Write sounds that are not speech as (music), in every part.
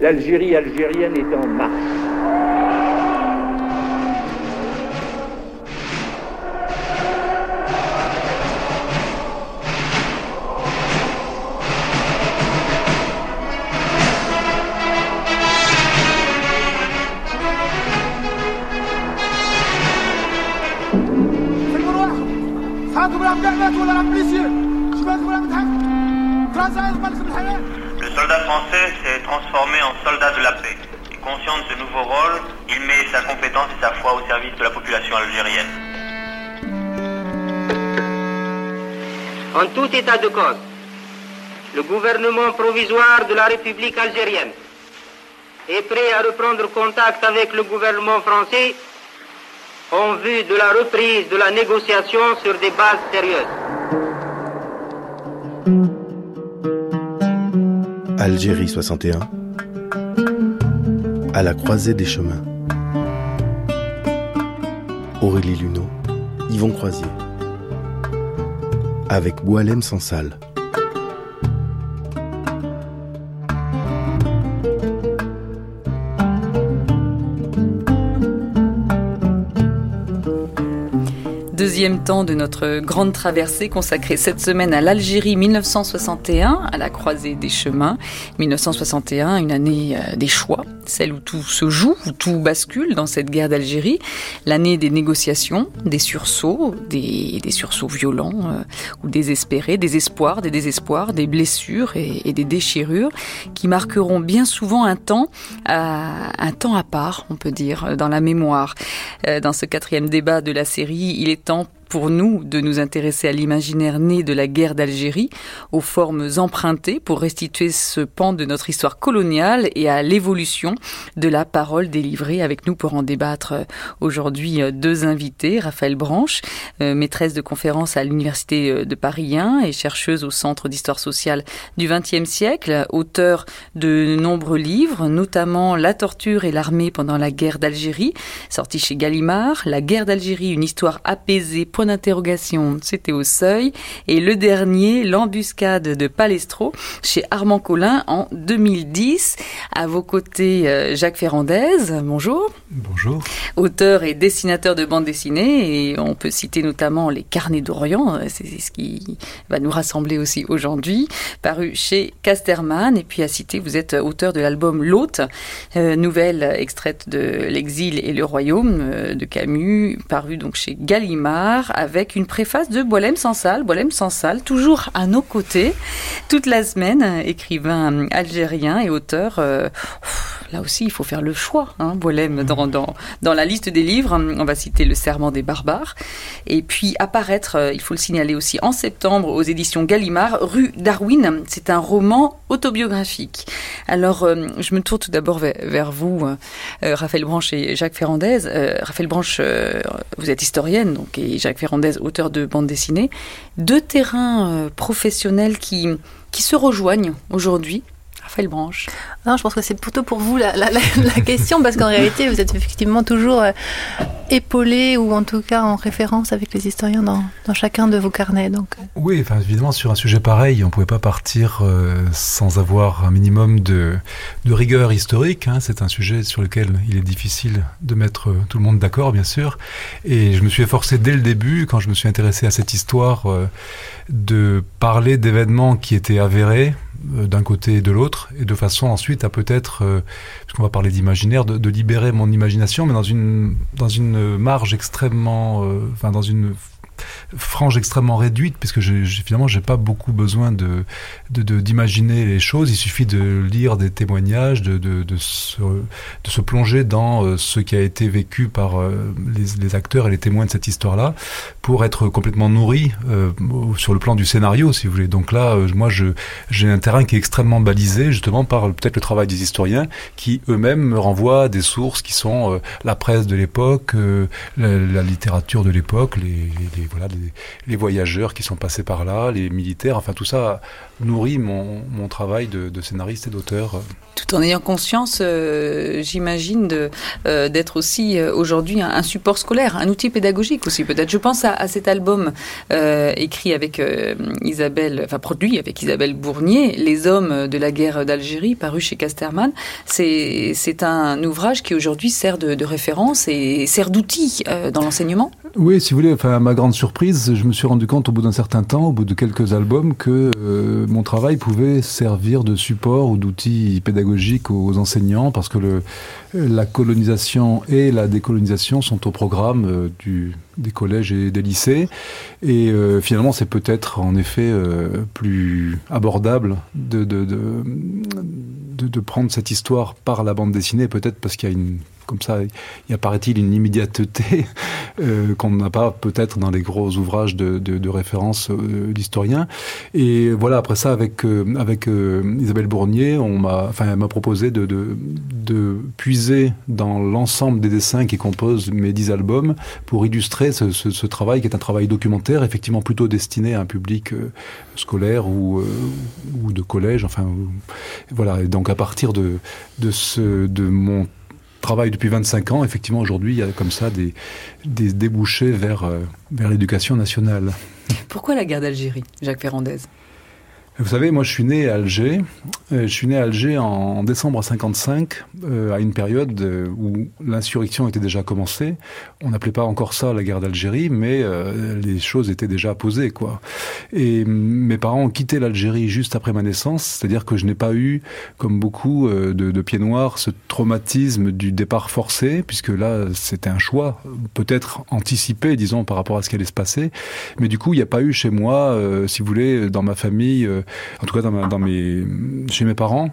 l'Algérie algérienne est en marche. Soldat français s'est transformé en soldat de la paix. Et conscient de ce nouveau rôle, il met sa compétence et sa foi au service de la population algérienne. En tout état de cause, le gouvernement provisoire de la République algérienne est prêt à reprendre contact avec le gouvernement français en vue de la reprise de la négociation sur des bases sérieuses. Algérie 61 À la croisée des chemins. Aurélie Luneau, Yvon Croisier. Avec Boalem Sansal deuxième temps de notre grande traversée consacrée cette semaine à l'Algérie 1961, à la croisée des chemins. 1961, une année euh, des choix, celle où tout se joue, où tout bascule dans cette guerre d'Algérie. L'année des négociations, des sursauts, des, sursauts violents euh, ou désespérés, des espoirs, des désespoirs, des blessures et, des déchirures qui marqueront bien souvent un temps, un temps à part, on peut dire, dans la mémoire. Euh, dans ce quatrième débat de la série, il est temps pour nous de nous intéresser à l'imaginaire né de la guerre d'Algérie, aux formes empruntées pour restituer ce pan de notre histoire coloniale et à l'évolution de la parole délivrée. Avec nous pour en débattre euh, aujourd'hui euh, deux invités, Raphaël Branche, euh, maîtresse de conférence à l'Université de Paris 1 et chercheuse au Centre d'histoire sociale du XXe siècle, auteur de nombreux livres, notamment La torture et l'armée pendant la guerre d'Algérie, sorti chez Gallimard, La guerre d'Algérie, une histoire apaisée point d'interrogation, c'était au seuil. Et le dernier, l'embuscade de Palestro, chez Armand Collin en 2010. À vos côtés, euh, Jacques Ferrandez, bonjour. Bonjour. Auteur et dessinateur de bande dessinée, et on peut citer notamment Les Carnets d'Orient, c'est ce qui va nous rassembler aussi aujourd'hui, paru chez Casterman. Et puis à citer, vous êtes auteur de l'album L'Hôte, euh, nouvelle extraite de L'exil et le royaume euh, de Camus, paru donc chez Gallimard avec une préface de Boilem Sansal. Boilem Sansal, toujours à nos côtés, toute la semaine, écrivain algérien et auteur. Euh, là aussi, il faut faire le choix, hein, Boilem, dans, dans, dans, la liste des livres. On va citer Le Serment des barbares. Et puis apparaître, euh, il faut le signaler aussi, en septembre aux éditions Gallimard, Rue Darwin. C'est un roman autobiographique. Alors, euh, je me tourne tout d'abord vers, vous, Raphaël Branche et Jacques Ferrandez. Raphaël Branche, vous êtes historienne, donc, et Jacques Ferrandez, auteur de bande dessinée, deux terrains euh, professionnels qui se rejoignent aujourd'hui Raphaël Branche Non, je pense que c'est plutôt pour vous la, (laughs) question, parce qu'en réalité, vous êtes effectivement toujours euh, épaulé, ou en tout cas en référence avec les historiens dans, chacun de vos carnets. Donc. Euh. Oui, enfin, évidemment, sur un sujet pareil, on ne pouvait pas partir sans avoir un minimum de, de rigueur historique. Hein. C'est un sujet sur lequel il est difficile de mettre tout le monde d'accord, bien sûr. Et je me suis efforcé dès le début, quand je me suis intéressé à cette histoire, de parler d'événements qui étaient avérés, euh, d'un côté et de l'autre, et de façon ensuite à peut-être, euh, puisqu'on va parler d'imaginaire, de, libérer mon imagination, mais dans une, dans une marge extrêmement, euh, enfin dans une frange extrêmement réduite, puisque je, je, finalement, j'ai pas beaucoup besoin de, d'imaginer les choses. Il suffit de lire des témoignages, de, de, de, se, de se plonger dans euh, ce qui a été vécu par euh, les, acteurs et les témoins de cette histoire-là, pour être complètement nourri euh, sur le plan du scénario, si vous voulez. Donc là, moi, je, j'ai un terrain qui est extrêmement balisé, justement, par peut-être le travail des historiens, qui eux-mêmes me renvoient des sources qui sont la presse de l'époque, la, littérature de l'époque, les les, voilà, les, les, voyageurs qui sont passés par là, les militaires, enfin tout ça nourrit mon, mon travail de, scénariste et d'auteur. Tout en ayant conscience, euh, j'imagine, d'être aussi aujourd'hui un, support scolaire, un outil pédagogique aussi peut-être. Je pense à, cet album écrit avec Isabelle, enfin produit avec Isabelle Bournier, Les hommes de la guerre d'Algérie, paru chez Casterman. C'est un ouvrage qui aujourd'hui sert de, référence et sert d'outil euh, dans l'enseignement Oui, si vous voulez, enfin, à ma grande surprise, je me suis rendu compte au bout d'un certain temps, au bout de quelques albums, que euh, mon travail pouvait servir de support ou d'outil pédagogique aux enseignants, parce que le, la colonisation et la décolonisation sont au programme euh, du, des collèges et des lycées. Et euh, finalement, c'est peut-être en effet euh, plus abordable de de, de, de, de, prendre cette histoire par la bande dessinée, peut-être parce qu'il y a une comme ça, il apparaît-il une immédiateté (laughs) euh, qu'on n'a pas peut-être dans les gros ouvrages de, référence euh, d'historiens. Et voilà, après ça, avec euh, euh, Isabelle Bournier, on m'a, elle m'a proposé de, puiser dans l'ensemble des dessins qui composent mes dix albums pour illustrer ce, travail qui est un travail documentaire, effectivement plutôt destiné à un public scolaire ou ou de collège. Enfin, voilà. Et donc à partir de de ce de mon travaille depuis 25 ans, effectivement, aujourd'hui, il y a comme ça des, des débouchés vers, euh, vers l'éducation nationale. Pourquoi la guerre d'Algérie, Jacques Ferrandez? Vous savez, moi je suis né à Alger. Euh, je suis né à Alger en décembre 55, euh, à une période euh, où l'insurrection était déjà commencée. On n'appelait pas encore ça la guerre d'Algérie, mais les choses étaient déjà posées, quoi. Et mes parents ont quitté l'Algérie juste après ma naissance, c'est-à-dire que je n'ai pas eu, comme beaucoup de, pieds noirs, ce traumatisme du départ forcé, puisque là c'était un choix, peut-être anticipé, disons, par rapport à ce qui allait se passer. Mais du coup, il n'y a pas eu chez moi, si vous voulez, dans ma famille en tout cas dans, ma, dans mes, chez mes parents,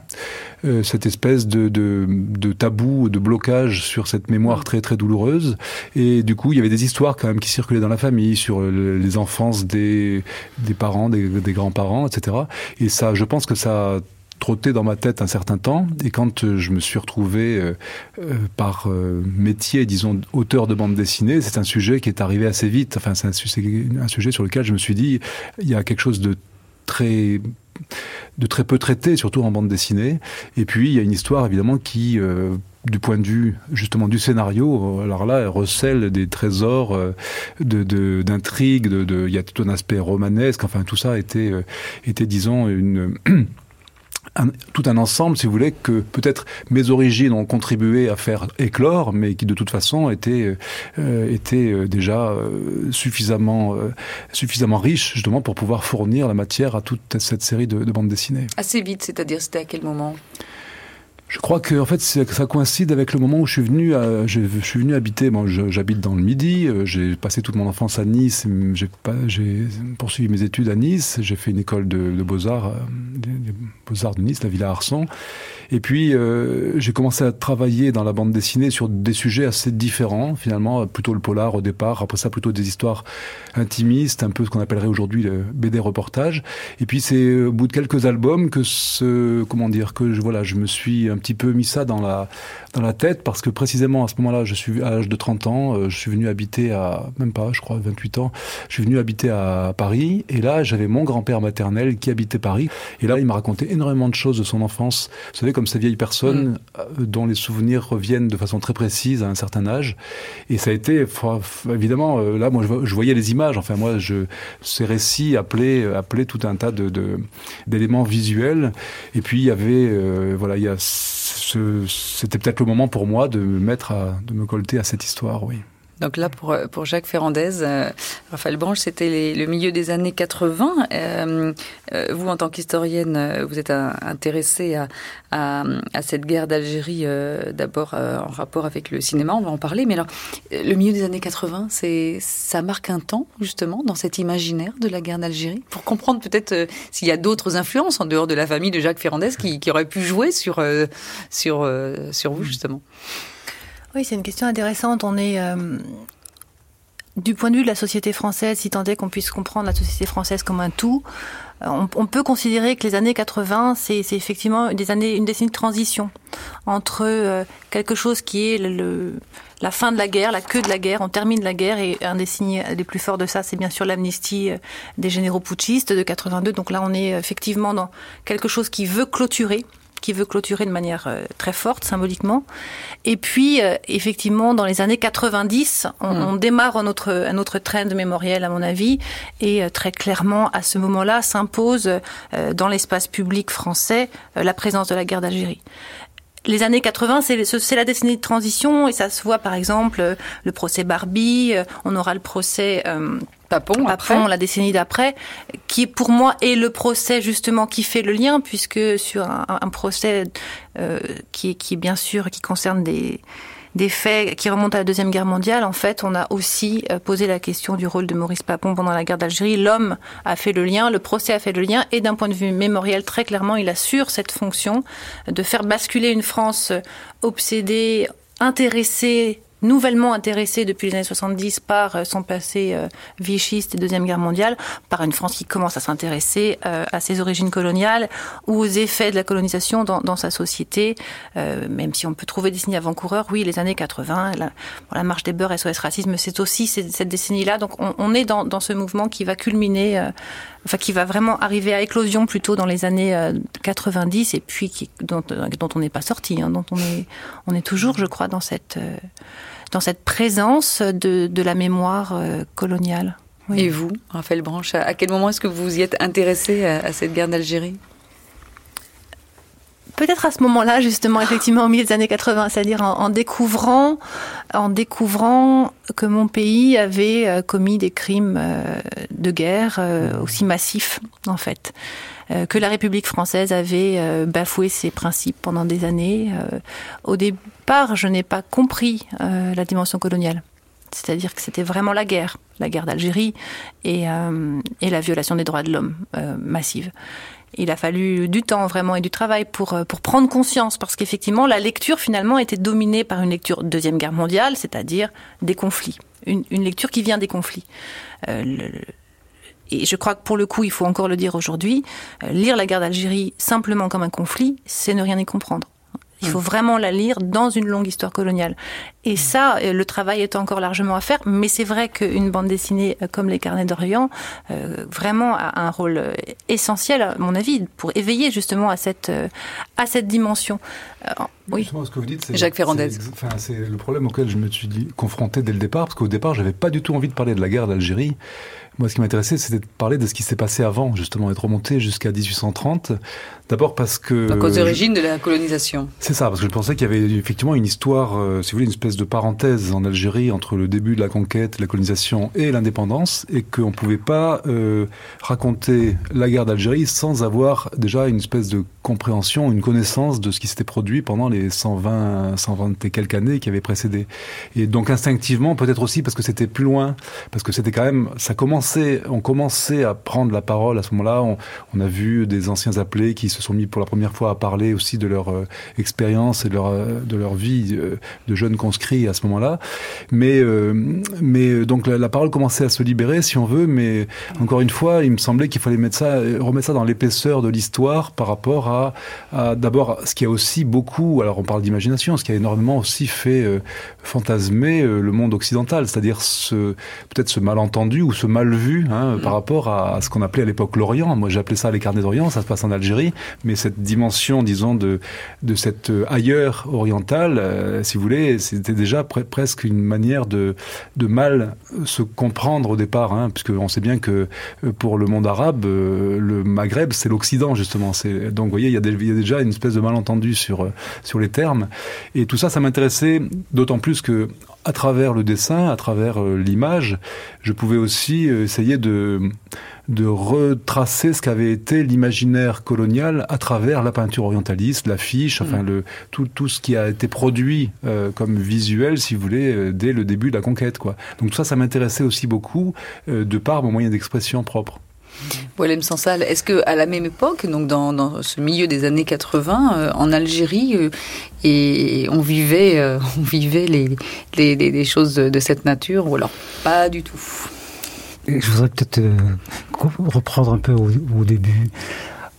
euh, cette espèce de, de, de tabou, de blocage sur cette mémoire très très douloureuse. Et du coup, il y avait des histoires quand même qui circulaient dans la famille sur les enfances des, des parents, des, des grands-parents, etc. Et ça, je pense que ça trotté dans ma tête un certain temps et quand euh, je me suis retrouvé euh, euh, par euh, métier disons auteur de bande dessinée c'est un sujet qui est arrivé assez vite enfin c'est un, un sujet sur lequel je me suis dit il y a quelque chose de très de très peu traité surtout en bande dessinée. Et puis il y a une histoire évidemment qui euh, du point de vue justement du scénario alors là recèle des trésors euh, de, de il y a tout un aspect romanesque. Enfin tout ça était euh, était disons une (clears throat) un, tout un ensemble, si vous voulez, que peut-être mes origines ont contribué à faire éclore, mais qui de toute façon étaient, euh, étaient déjà euh, suffisamment, euh, suffisamment riches justement pour pouvoir fournir la matière à toute cette série de, de bandes dessinées. Assez vite, c'est-à-dire c'était à quel moment? Je crois que en fait ça coïncide avec le moment où je suis venu à, je, suis venu habiter. Bon, j'habite dans le midi euh, j'ai passé toute mon enfance à Nice j'ai pas j'ai poursuivi mes études à Nice j'ai fait une école de, de beaux-arts euh, des beaux-arts de Nice la villa Arson et puis euh, j'ai commencé à travailler dans la bande dessinée sur des sujets assez différents finalement plutôt le polar au départ après ça plutôt des histoires intimistes un peu ce qu'on appellerait aujourd'hui le BD reportage. Et puis c'est au bout de quelques albums que ce comment dire que je voilà je me suis un petit peu mis ça dans la, dans la tête parce que précisément à ce moment-là, je suis à l'âge de 30 ans, euh, je suis venu habiter à, même pas, je crois, 28 ans, je suis venu habiter à Paris et là, j'avais mon grand-père maternel qui habitait Paris et là, il m'a raconté énormément de choses de son enfance. Vous savez, comme ces vieilles personnes mmh. dont les souvenirs reviennent de façon très précise à un certain âge et ça a été, évidemment, euh, là, moi, je, je voyais les images, enfin, moi, je, ces récits appelaient, appelaient tout un tas de, d'éléments visuels et puis il y avait, euh, voilà, il y a c'était peut-être le moment pour moi de me mettre à, de me colter à cette histoire, oui. Donc là, pour, pour Jacques Ferrandez, euh, Raphaël Branche, c'était le milieu des années 80. Euh, euh, vous, en tant qu'historienne, vous êtes intéressée à, à, à cette guerre d'Algérie, euh, d'abord en rapport avec le cinéma, on va en parler. Mais alors, le milieu des années 80, ça marque un temps, justement, dans cet imaginaire de la guerre d'Algérie, pour comprendre peut-être s'il y a d'autres influences en dehors de la famille de Jacques Ferrandez qui, qui auraient pu jouer sur, sur, sur vous, justement. Oui, c'est une question intéressante. On est. Euh, du point de vue de la société française, si tant est qu'on puisse comprendre la société française comme un tout, on, on, peut considérer que les années 80, c'est effectivement des années, une décennie de transition entre euh, quelque chose qui est la fin de la guerre, la queue de la guerre, on termine la guerre et un des signes les plus forts de ça, c'est bien sûr l'amnistie des généraux putschistes de 82. Donc là, on est effectivement dans quelque chose qui veut clôturer qui veut clôturer de manière euh, très forte, symboliquement. Et puis, euh, effectivement, dans les années 90, on, mm. on démarre un autre, un autre trend mémoriel, à mon avis, et euh, très clairement, à ce moment-là, s'impose dans l'espace public français la présence de la guerre d'Algérie les années 80, c'est la décennie de transition et ça se voit par exemple le procès Barbie, on aura le procès euh, Papon, Papon la décennie d'après, qui pour moi est le procès justement qui fait le lien puisque sur un, un procès euh, qui, bien sûr qui concerne des des faits qui remontent à la Deuxième Guerre mondiale, en fait, on a aussi euh, posé la question du rôle de Maurice Papon pendant la guerre d'Algérie. L'homme a fait le lien, le procès a fait le lien, et d'un point de vue mémoriel, très clairement, il assure cette fonction de faire basculer une France obsédée, intéressée nouvellement intéressé depuis les années 70 par euh, son passé euh, vichiste et Deuxième Guerre mondiale, par une France qui commence à s'intéresser euh, à ses origines coloniales ou aux effets de la colonisation dans, dans sa société, même si on peut trouver des signes avant-coureurs. Oui, les années 80, la, la marche des beurs, SOS Racisme, c'est aussi cette décennie-là. Donc on, on, est dans, dans ce mouvement qui va culminer enfin qui va vraiment arriver à éclosion plutôt dans les années 90 et puis qui, dont, dont on n'est pas sorti, hein, dont on est, on est toujours, je crois, dans cette, dans cette présence de, de la mémoire euh, coloniale. Oui. Et vous, Raphaël Branche, à quel moment est-ce que vous y êtes intéressé à, à cette guerre d'Algérie? Peut-être à ce moment-là, justement, effectivement, au milieu des années 80, c'est-à-dire en, en, découvrant, en découvrant que mon pays avait euh, commis des crimes euh, de guerre aussi massifs, en fait, que la République française avait euh, bafoué ses principes pendant des années. Euh, au départ, je n'ai pas compris euh, la dimension coloniale. C'est-à-dire que c'était vraiment la guerre, la guerre d'Algérie et, euh, la violation des droits de l'homme euh, massive. Il a fallu du temps vraiment et du travail pour, prendre conscience, parce qu'effectivement, la lecture finalement était dominée par une lecture Deuxième Guerre mondiale, c'est-à-dire des conflits. Une, lecture qui vient des conflits. Euh, et je crois que pour le coup, il faut encore le dire aujourd'hui, euh, lire la guerre d'Algérie simplement comme un conflit, c'est ne rien y comprendre. Il faut vraiment la lire dans une longue histoire coloniale. Et ça, euh, le travail est encore largement à faire, mais c'est vrai qu'une bande dessinée euh, comme Les Carnets d'Orient, euh, vraiment a un rôle essentiel, à mon avis, pour éveiller justement à cette, à cette dimension. Euh, oui. ce que vous dites, c'est, Jacques Ferrandez. C'est, enfin, c'est le problème auquel je me suis dit, confronté dès le départ, parce qu'au départ, j'avais pas du tout envie de parler de la guerre d'Algérie. Moi, ce qui m'intéressait, c'était de parler de ce qui s'est passé avant, justement, être remonté jusqu'à 1830. D'abord parce que... Donc aux origines de la colonisation. C'est ça, parce que je pensais qu'il y avait effectivement une histoire, euh, si vous voulez, une espèce de parenthèse en Algérie entre le début de la conquête, la colonisation et l'indépendance, et qu'on ne pouvait pas euh, raconter la guerre d'Algérie sans avoir déjà une espèce de compréhension, une connaissance de ce qui s'était produit pendant les 120, 120 et quelques années qui avaient précédé. Et donc instinctivement, peut-être aussi parce que c'était plus loin, parce que c'était quand même, ça commençait, on commençait à prendre la parole à ce moment-là. On, on, a vu des anciens appelés qui se sont mis pour la première fois à parler aussi de leur euh, expérience et de leur, euh, de leur vie euh, de jeunes conscrits à ce moment-là. Mais, mais donc la, la, parole commençait à se libérer, si on veut. Mais encore une fois, il me semblait qu'il fallait mettre ça, remettre ça dans l'épaisseur de l'histoire par rapport à, à d'abord ce qui a aussi beaucoup, alors on parle d'imagination, ce qui a énormément aussi fait fantasmer le monde occidental, c'est-à-dire ce peut-être ce malentendu ou ce mal vu hein, mmh. par rapport à, à ce qu'on appelait à l'époque l'Orient. Moi, j'appelais ça les carnets d'Orient. Ça se passe en Algérie, mais cette dimension, disons, de de cette ailleurs orientale, euh, si vous voulez, c'était déjà pre presque une manière de de mal se comprendre au départ, hein, puisque on sait bien que pour le monde arabe, euh, le Maghreb, c'est l'Occident justement. Donc vous voyez, il y, il y a déjà une espèce de malentendu sur sur les termes, et tout ça, ça m'intéressait d'autant plus que à travers le dessin, à travers euh, l'image, je pouvais aussi euh, essayer de, de retracer ce qu'avait été l'imaginaire colonial à travers la peinture orientaliste, l'affiche, mmh. enfin le, tout, tout ce qui a été produit euh, comme visuel, si vous voulez, euh, dès le début de la conquête. Quoi. Donc tout ça, ça m'intéressait aussi beaucoup euh, de par mon moyen d'expression propre. Boilem Sansal, est-ce que à la même époque, donc dans, ce milieu des années 80, euh, en Algérie, euh, et on vivait, euh, (laughs) on vivait les, les, choses de, cette nature, ou alors pas du tout? Je voudrais peut-être reprendre un peu au, début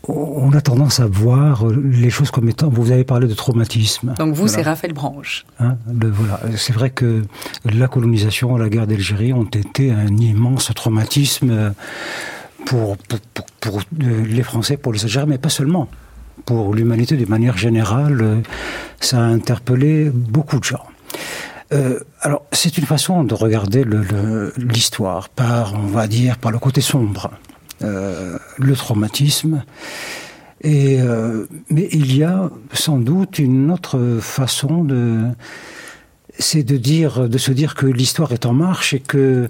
on a tendance à voir les choses comme étant. Vous avez parlé de traumatisme. Donc vous, c'est Raphaël Branche. Hein, voilà. C'est vrai que la colonisation, la guerre d'Algérie ont été un immense traumatisme pour, pour, euh, les Français, pour les Algériens, mais pas seulement. Pour l'humanité de manière générale, euh, ça a interpellé beaucoup de gens. Euh, alors, c'est une façon de regarder l'histoire par, on va dire, par le côté sombre, le traumatisme. Et, mais il y a sans doute une autre façon de, c'est de dire, de se dire que l'histoire est en marche et que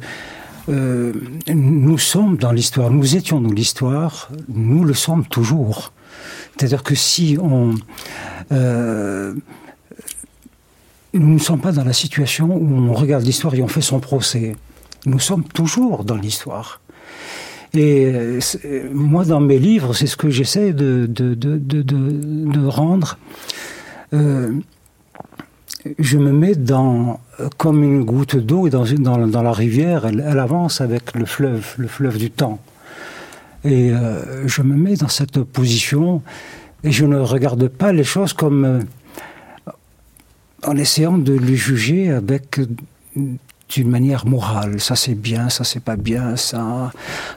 euh, nous sommes dans l'histoire, nous étions dans l'histoire, nous le sommes toujours. C'est-à-dire que si on... Euh, nous ne sommes pas dans la situation où on regarde l'histoire et on fait son procès. Nous sommes toujours dans l'histoire. Et euh, moi, dans mes livres, c'est ce que j'essaie de, de, de, de, rendre. Euh, je me mets dans euh, comme une goutte d'eau dans, dans, dans, la rivière, elle, avance avec le fleuve, le fleuve du temps. Et euh, je me mets dans cette position et je ne regarde pas les choses comme euh, en essayant de les juger avec d'une manière morale. Ça c'est bien, ça c'est pas bien, ça.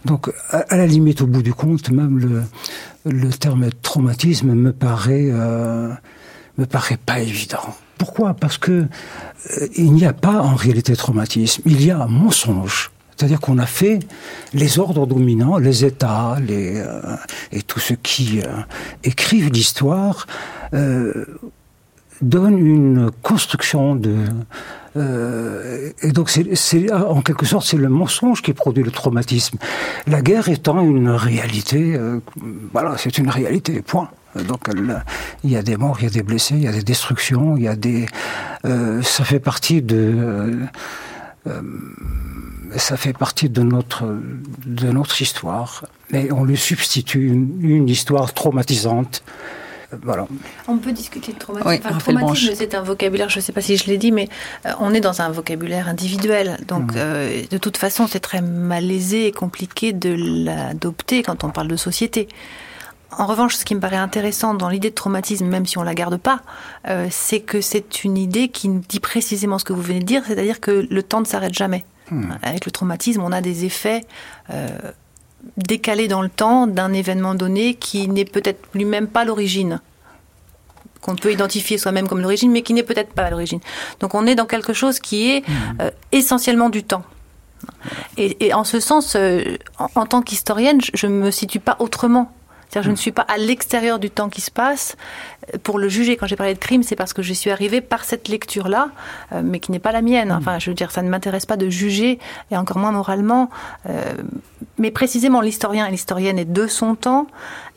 Donc à, la limite, au bout du compte, même le, le terme traumatisme me paraît me paraît pas évident. Pourquoi? Parce que euh, il n'y a pas en réalité traumatisme, il y a un mensonge. C'est-à-dire qu'on a fait les ordres dominants, les États, les, euh, et tous ceux qui euh, écrivent l'histoire donnent une construction de. et donc, c'est en quelque sorte, c'est le mensonge qui produit le traumatisme. La guerre étant une réalité, voilà, c'est une réalité. Point. Donc il y a des morts, il y a des blessés, il y a des destructions, il y a des. Euh, ça fait partie de. Euh, ça fait partie de notre de notre histoire, mais on lui substitue une, histoire traumatisante. Voilà. On peut discuter de traumatisme. le traumatisme, c'est un vocabulaire, je ne sais pas si je l'ai dit, mais euh, on est dans un vocabulaire individuel. Donc, mmh. de toute façon, c'est très malaisé et compliqué de l'adopter quand on parle de société. En revanche, ce qui me paraît intéressant dans l'idée de traumatisme, même si on la garde pas, euh, c'est que c'est une idée qui dit précisément ce que vous venez de dire, c'est-à-dire que le temps ne s'arrête jamais. Hmm. Avec le traumatisme, on a des effets euh, décalés dans le temps d'un événement donné qui n'est peut-être lui-même pas l'origine qu'on peut identifier soi-même comme l'origine, mais qui n'est peut-être pas l'origine. Donc on est dans quelque chose qui est hmm. euh, essentiellement du temps. Et, en ce sens, en, en, tant qu'historienne, je ne me situe pas autrement c'est-à-dire, je ne suis pas à l'extérieur du temps qui se passe pour le juger. Quand j'ai parlé de crime, c'est parce que je suis arrivée par cette lecture-là, euh, mais qui n'est pas la mienne. Enfin, je veux dire, ça ne m'intéresse pas de juger, et encore moins moralement. Euh, mais précisément, l'historien et l'historienne est de son temps.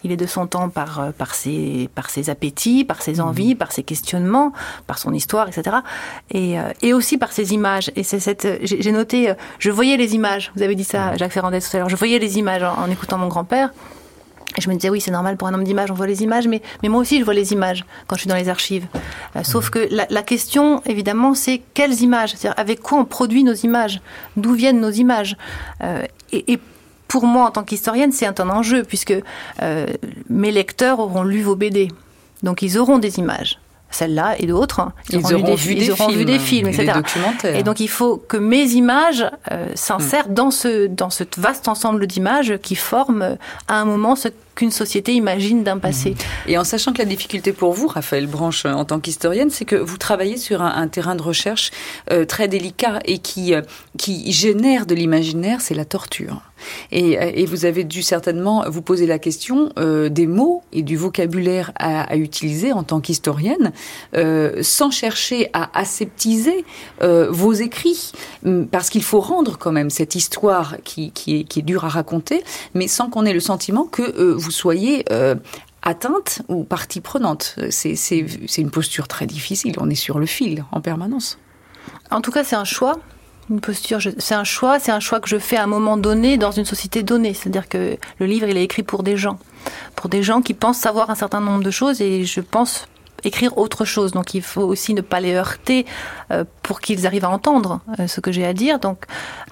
Il est de son temps par, euh, par, ses, par ses appétits, par ses envies, par ses questionnements, par son histoire, etc. Et, et aussi par ses images. Et c'est cette, j'ai noté, je voyais les images. Vous avez dit ça, Jacques Ferrandez tout à l'heure. Je voyais les images en écoutant mon grand-père. Et je me disais, oui, c'est normal pour un homme d'image, on voit les images, mais, mais moi aussi, je vois les images quand je suis dans les archives. Euh, sauf mhm. que la, la, question, évidemment, c'est quelles images? C'est-à-dire, avec quoi on produit nos images? D'où viennent nos images? Euh, et, et, pour moi, en tant qu'historienne, c'est un enjeu, puisque euh, mes lecteurs auront lu vos BD. Donc, ils auront des images celle-là et d'autres. Hein. Ils, auront, vu, des, films, des films, etc. Et donc il faut que mes images euh, s'insèrent mm. dans ce dans ce vaste ensemble d'images qui forment euh, à un moment ce qu'une société imagine d'un passé. Et en sachant que la difficulté pour vous, Raphaël Branche, en tant qu'historienne, c'est que vous travaillez sur un, terrain de recherche euh, très délicat et qui, euh, qui génère de l'imaginaire, c'est la torture. Et, euh, vous avez dû certainement vous poser la question des mots et du vocabulaire à, utiliser en tant qu'historienne, sans chercher à aseptiser vos écrits, parce qu'il faut rendre quand même cette histoire qui, qui, est, qui est dure à raconter, mais sans qu'on ait le sentiment que vous soyez euh, atteinte ou partie prenante. C'est une posture très difficile. On est sur le fil en permanence. En tout cas, c'est un choix. Une posture, c'est un choix, c'est un choix que je fais à un moment donné dans une société donnée. C'est-à-dire que le livre, il est écrit pour des gens, pour des gens qui pensent savoir un certain nombre de choses et je pense écrire autre chose. Donc il faut aussi ne pas les heurter euh, pour qu'ils arrivent à entendre euh, ce que j'ai à dire. Donc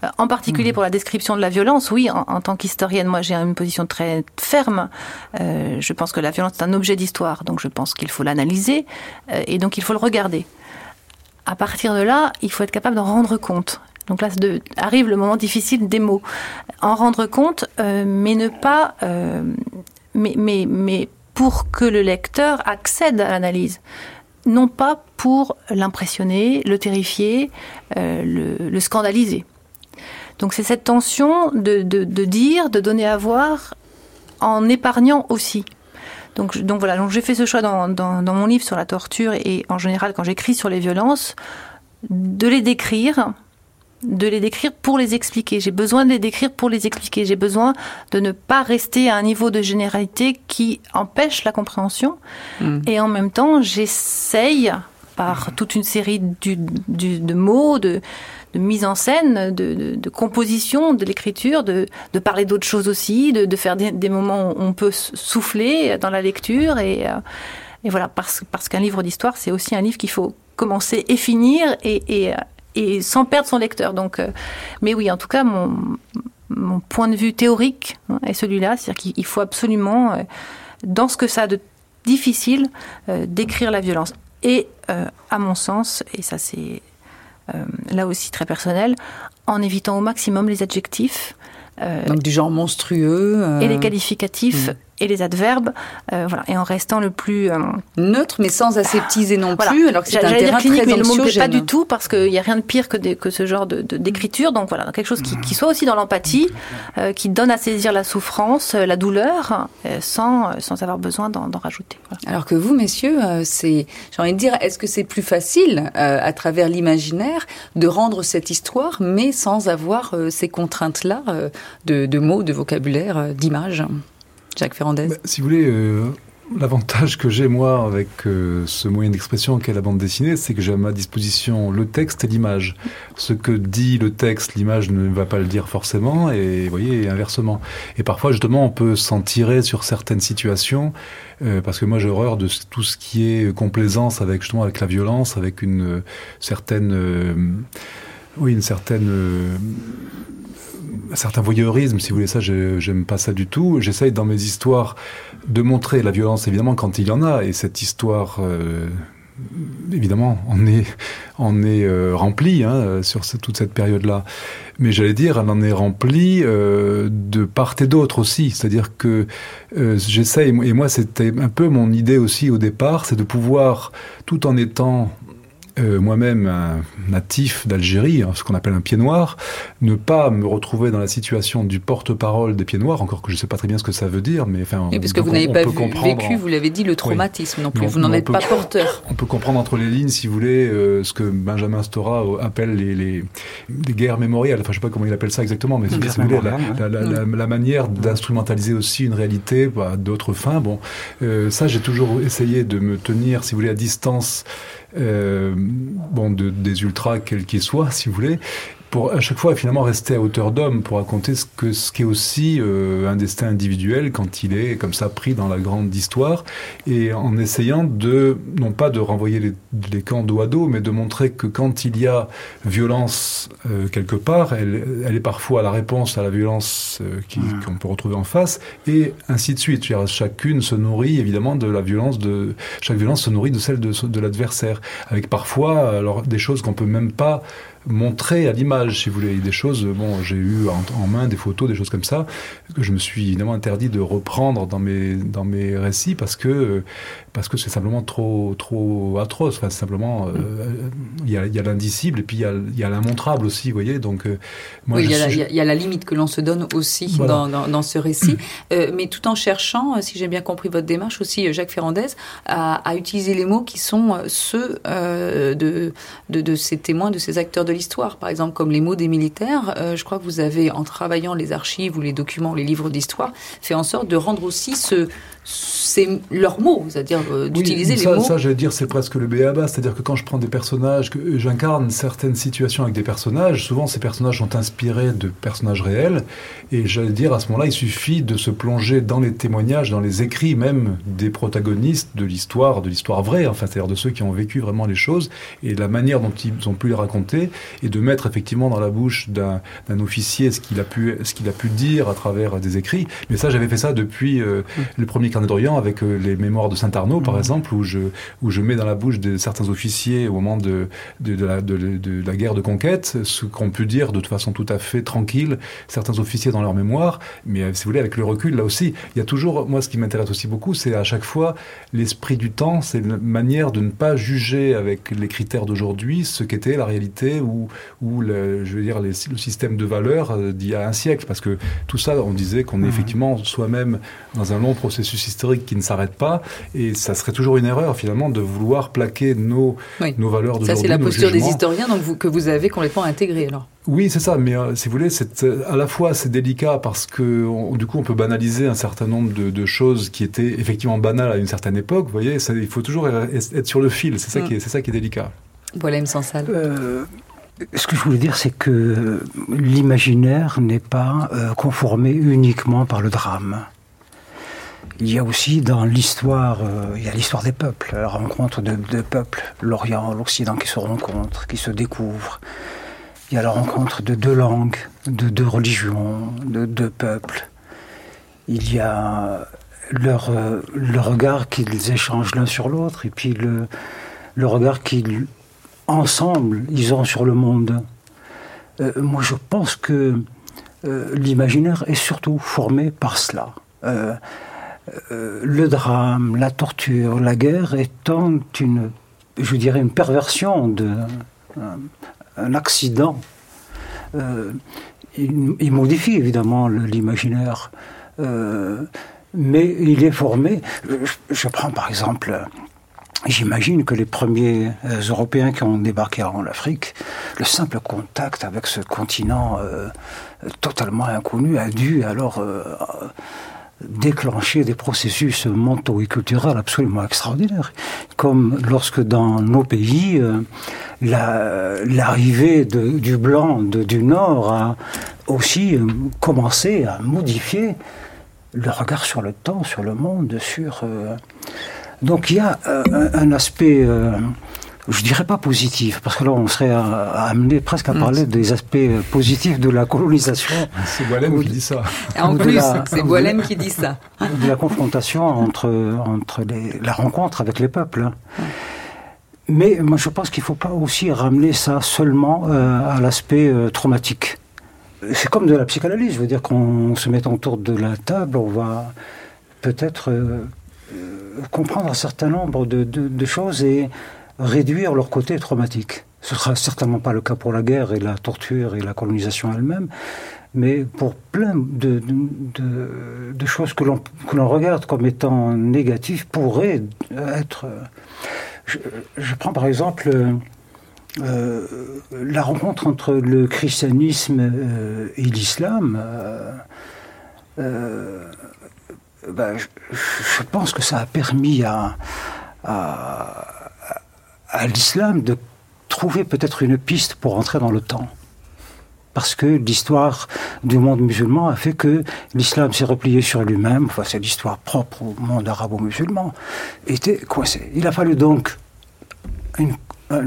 euh, en particulier mmh. pour la description de la violence, oui, en, en tant qu'historienne, moi j'ai une position très ferme. je pense que la violence est un objet d'histoire, donc je pense qu'il faut l'analyser et donc il faut le regarder. À partir de là, il faut être capable d'en rendre compte. Donc là de, arrive le moment difficile des mots. En rendre compte, mais ne pas. Mais, mais, mais pour que le lecteur accède à l'analyse. Non pas pour l'impressionner, le terrifier, euh, le, scandaliser. Donc c'est cette tension de, de, dire, de donner à voir, en épargnant aussi. Donc, donc voilà, donc j'ai fait ce choix dans, dans, mon livre sur la torture et en général quand j'écris sur les violences, de les décrire, de les décrire pour les expliquer. J'ai besoin de les décrire pour les expliquer. J'ai besoin de ne pas rester à un niveau de généralité qui empêche la compréhension. Mmh. Et en même temps, j'essaye, par toute une série du, du, de mots, de, de, mise en scène, de, de, de composition de l'écriture, de, parler d'autres choses aussi, de, faire des, des, moments où on peut souffler dans la lecture. Et, euh, et voilà, parce, parce qu'un livre d'histoire, c'est aussi un livre qu'il faut commencer et finir et, et et sans perdre son lecteur. Donc, euh, mais oui, en tout cas, mon, mon point de vue théorique hein, est celui-là, c'est-à-dire qu'il faut absolument, euh, dans ce que ça a de difficile, euh, décrire la violence. Et à mon sens, et ça c'est là aussi très personnel, en évitant au maximum les adjectifs. Donc du genre monstrueux. Et les qualificatifs. Et les adverbes, euh, voilà, et en restant le plus euh, neutre, mais sans aseptiser non voilà. plus. Alors que c'est un dire clinique, mais le mot pas du tout parce qu'il n'y a rien de pire que, des, que ce genre de, d'écriture. Donc voilà, quelque chose qui, qui soit aussi dans l'empathie, euh, qui donne à saisir la souffrance, euh, la douleur, euh, sans sans avoir besoin d'en, d'en rajouter. Voilà. Alors que vous, messieurs, c'est, j'ai envie de dire, est-ce que c'est plus facile à travers l'imaginaire de rendre cette histoire, mais sans avoir ces contraintes-là de, de mots, de vocabulaire, d'images? Jacques Ferrandez bah, Si vous voulez, euh, l'avantage que j'ai moi avec euh, ce moyen d'expression qu'est la bande dessinée, c'est que j'ai à ma disposition le texte et l'image. Ce que dit le texte, l'image ne va pas le dire forcément, et voyez, inversement. Et parfois, justement, on peut s'en tirer sur certaines situations, euh, parce que moi j'ai horreur de tout ce qui est complaisance avec justement avec la violence, avec une certaine... Oui, une certaine un certain voyeurisme, si vous voulez ça, j'aime pas ça du tout. J'essaye dans mes histoires de montrer la violence, évidemment, quand il y en a, et cette histoire, euh, évidemment, en est, en est euh, remplie hein, sur toute cette période-là. Mais j'allais dire, elle en est remplie euh, de part et d'autre aussi. C'est-à-dire que euh, j'essaye, et moi c'était un peu mon idée aussi au départ, c'est de pouvoir, tout en étant euh, moi-même un natif d'Algérie, hein, ce qu'on appelle un pied noir, ne pas me retrouver dans la situation du porte-parole des pieds noirs, encore que je ne sais pas très bien ce que ça veut dire, mais enfin. Et parce que vous n'avez pas vu, vécu, vous l'avez dit, le traumatisme oui. non plus, vous n'en êtes pas porteur. On peut comprendre entre les lignes, si vous voulez, euh, ce que Benjamin Stora appelle les, les, les, guerres mémoriales. Enfin, je ne sais pas comment il appelle ça exactement, mais si vous voulez, la, la, la, la, manière d'instrumentaliser aussi une réalité à bah, d'autres fins. Bon, euh, ça, j'ai toujours essayé de me tenir, si vous voulez, à distance euh, bon, de, des ultras, quels qu'ils soient, si vous voulez, pour à chaque fois finalement rester à hauteur d'homme pour raconter ce que ce qui est aussi euh, un destin individuel quand il est comme ça pris dans la grande histoire et en essayant de non pas de renvoyer les, les camps dos à dos mais de montrer que quand il y a violence euh, quelque part elle, elle est parfois la réponse à la violence euh, qu'on peut retrouver en face et ainsi de suite. Dire, chacune se nourrit évidemment de la violence de chaque violence se nourrit de celle de, de l'adversaire. Avec parfois alors des choses qu'on peut même pas montrer à l'image, si vous voulez, des choses. Bon, j'ai eu en, en, main des photos, des choses comme ça, que je me suis évidemment interdit de reprendre dans mes dans mes récits parce que parce que c'est simplement trop trop atroce. Enfin, simplement, il euh, y a, y a l'indicible et puis il y a, y a l'immontrable aussi, vous voyez. Donc, euh, moi, oui, il y, y, a la limite que l'on se donne aussi voilà. dans, dans, dans, ce récit, (clears throat) euh, mais tout en cherchant, si j'ai bien compris votre démarche aussi, Jacques Ferrandez, à, à utiliser les mots qui sont ceux de, de, de ces témoins, de ces acteurs de l'histoire, par exemple comme les mots des militaires. Euh, je crois que vous avez, en travaillant les archives ou les documents, les livres d'histoire, fait en sorte de rendre aussi ce c'est leurs mots, c'est-à-dire euh, d'utiliser les mots. Ça, je vais dire, c'est presque le béaba, c'est-à-dire que quand je prends des personnages, que j'incarne certaines situations avec des personnages, souvent ces personnages sont inspirés de personnages réels, et j'allais dire à ce moment-là, il suffit de se plonger dans les témoignages, dans les écrits même des protagonistes de l'histoire, de l'histoire vraie, enfin, c'est-à-dire de ceux qui ont vécu vraiment les choses, et la manière dont ils ont pu les raconter, et de mettre effectivement dans la bouche d'un officier ce qu'il a pu, ce qu'il a pu dire à travers des écrits. Mais ça, j'avais fait ça depuis euh, mm. le premier carnet d'Orient avec euh, les mémoires de Saint-Arnaud, par mmh. exemple, où je, où je mets dans la bouche de certains officiers au moment de, de, de, la, de, la, guerre de conquête ce qu'ont pu dire de façon tout à fait tranquille certains officiers dans leur mémoire. Mais euh, si vous voulez, avec le recul, là aussi, il y a toujours, moi, ce qui m'intéresse aussi beaucoup, c'est à chaque fois l'esprit du temps, c'est une manière de ne pas juger avec les critères d'aujourd'hui ce qu'était la réalité ou, ou le, je veux dire, le système de valeurs euh, d'il y a un siècle. Parce que tout ça, on disait qu'on est mmh. effectivement soi-même dans un long processus historique qui ne s'arrête pas. Et ça serait toujours une erreur, finalement, de vouloir plaquer nos, nos valeurs d'aujourd'hui. Ça, c'est la posture des historiens donc vous, que vous avez complètement intégrée, alors. Oui, c'est ça. Mais euh, si vous voulez, c'est euh, à la fois c'est délicat parce que du coup on peut banaliser un certain nombre de, choses qui étaient effectivement banales à une certaine époque. Vous voyez, ça, il faut toujours être sur le fil. C'est ça qui est, c'est ça qui est délicat. Voilà, sans salle. Euh, ce que je voulais dire, c'est que l'imaginaire n'est pas conformé uniquement par le drame il y a aussi dans l'histoire, euh, il y a l'histoire des peuples, la rencontre de, peuples, l'Orient, l'Occident qui se rencontrent, qui se découvrent. Il y a la rencontre de deux langues, de deux religions, de deux peuples. Il y a leur, euh, le regard qu'ils échangent l'un sur l'autre et puis le, le regard qu'ils, ensemble, ils ont sur le monde. Euh, moi, je pense que l'imaginaire est surtout formé par cela. Euh, le drame, la torture, la guerre étant une, je dirais, une perversion de un, accident. Euh, il, modifie évidemment l'imaginaire, euh, mais il est formé. Je, prends par exemple J'imagine que les premiers Européens qui ont débarqué en Afrique, le simple contact avec ce continent totalement inconnu a dû alors déclencher des processus mentaux et culturels absolument extraordinaires. Comme lorsque dans nos pays, euh, l'arrivée du blanc du Nord a aussi euh, commencé à modifier le regard sur le temps, sur le monde, sur... Euh, donc il y a un aspect je dirais pas positif, parce que là on serait amené presque à mm. parler des aspects positifs de la colonisation. C'est Boilem qui dit ça. En plus, c'est Boilem qui dit ça. De la confrontation entre, entre les, la rencontre avec les peuples. Hein. Mais moi je pense qu'il ne faut pas aussi ramener ça seulement euh, à l'aspect euh, traumatique. C'est comme de la psychanalyse, je veux dire qu'on se met autour de la table, on va peut-être euh, comprendre un certain nombre de, de, de choses et réduire leur côté traumatique. Ce sera certainement pas le cas pour la guerre et la torture et la colonisation elle-même, mais pour plein de, choses que l'on regarde comme étant négatives pourraient être... Je, prends par exemple euh, la rencontre entre le christianisme euh, et l'islam. Euh, ben, je, pense que ça a permis à l'islam de trouver peut-être une piste pour entrer dans le temps. Parce que l'histoire du monde musulman a fait que l'islam s'est replié sur lui-même, enfin c'est l'histoire propre au monde arabo-musulman, était coincé. Il a fallu donc une,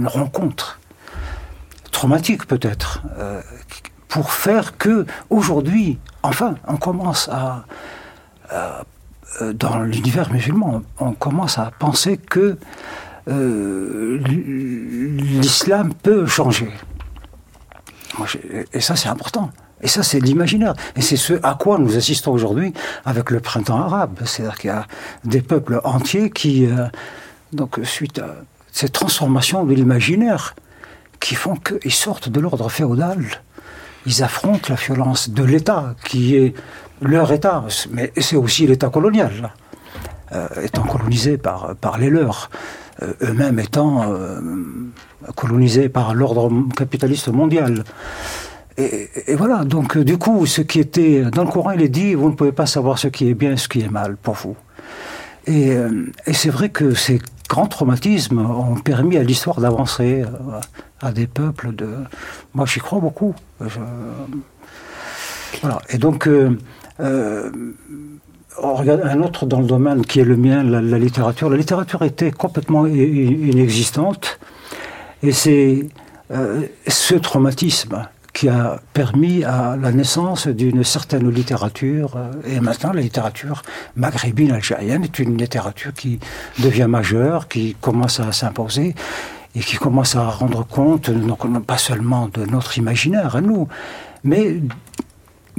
rencontre traumatique peut-être, euh, pour faire que aujourd'hui, enfin, on commence à, euh, dans l'univers musulman, on commence à penser que euh, l'islam peut changer. Et ça, c'est important. Et ça, c'est l'imaginaire. Et c'est ce à quoi nous assistons aujourd'hui avec le printemps arabe. C'est-à-dire qu'il y a des peuples entiers qui, euh, donc, suite à cette transformation de l'imaginaire, qui font qu'ils sortent de l'ordre féodal. Ils affrontent la violence de l'État, qui est leur État, mais c'est aussi l'État colonial, euh, étant colonisé par, par les leurs. Euh, eux-mêmes étant euh, colonisés par l'ordre capitaliste mondial. Et, voilà, donc du coup, ce qui était dans le Coran, il est dit, vous ne pouvez pas savoir ce qui est bien et ce qui est mal pour vous. Et, et c'est vrai que ces grands traumatismes ont permis à l'histoire d'avancer, à des peuples de. Moi, j'y crois beaucoup. Voilà. Et donc, un autre dans le domaine qui est le mien, la, littérature. La littérature était complètement inexistante. Et c'est euh, ce traumatisme qui a permis à la naissance d'une certaine littérature. Euh, et maintenant, la littérature maghrébine algérienne est une littérature qui devient majeure, qui commence à s'imposer et qui commence à rendre compte, non pas seulement de notre imaginaire à nous, mais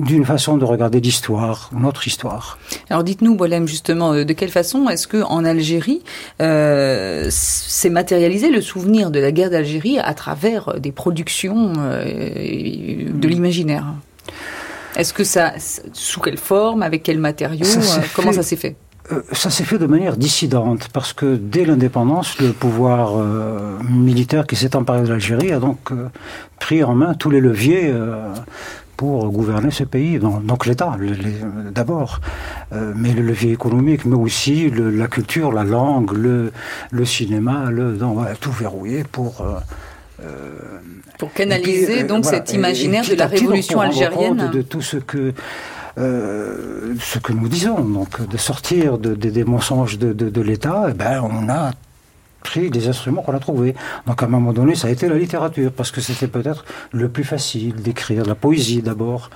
d'une façon de regarder l'histoire, notre histoire. Alors dites-nous, Bolem, justement, euh, de quelle façon est-ce que en Algérie euh, s'est matérialisé le souvenir de la guerre d'Algérie à travers des productions euh, de l'imaginaire? Est-ce que ça, sous quelle forme, avec quels matériaux, comment ça s'est fait? Ça s'est fait de manière dissidente parce que dès l'indépendance, le pouvoir militaire qui s'est emparé de l'Algérie a donc pris en main tous les leviers pour gouverner ce pays. Donc, l'État, d'abord, euh, mais le levier économique, mais aussi la culture, la langue, le, le cinéma, le, tout verrouillé pour... Euh, euh, pour canaliser donc cet imaginaire de la révolution algérienne. De, tout ce que ce que nous disons, donc de sortir de, des mensonges de, de l'État, eh ben on a des instruments qu'on a trouvés. Donc à un moment donné, ça a été la littérature, parce que c'était peut-être le plus facile d'écrire, la poésie d'abord.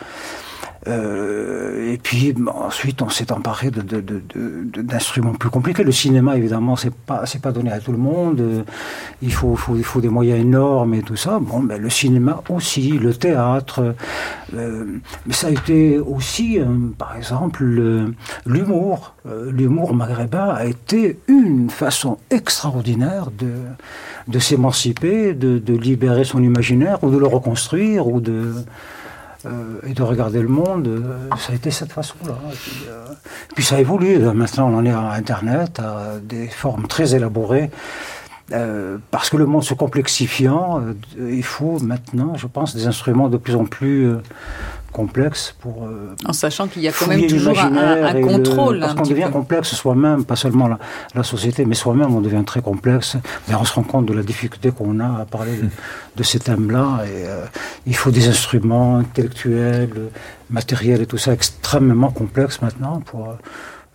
Euh, et puis ensuite, on s'est emparé d'instruments plus compliqués. Le cinéma, évidemment, c'est pas c'est pas donné à tout le monde. Il faut, faut, il faut des moyens énormes et tout ça. Bon, ben, le cinéma aussi, le théâtre. Euh, mais ça a été aussi, euh, par exemple, l'humour. l'humour maghrébin a été une façon extraordinaire de de s'émanciper, de, de libérer son imaginaire ou de le reconstruire ou de euh, et de regarder le monde, euh, ça a été cette façon-là. Puis, euh, puis, ça évolue. Maintenant, on en est à Internet, à des formes très élaborées. parce que le monde se complexifiant, il faut maintenant, je pense, des instruments de plus en plus complexe pour. Euh, en sachant qu'il y a quand même toujours un, contrôle. parce qu'on devient complexe soi-même, pas seulement la, société, mais soi-même, on devient très complexe. Mais on se rend compte de la difficulté qu'on a à parler de, ces thèmes-là. Et euh, il faut des instruments intellectuels, matériels et tout ça extrêmement complexes maintenant pour.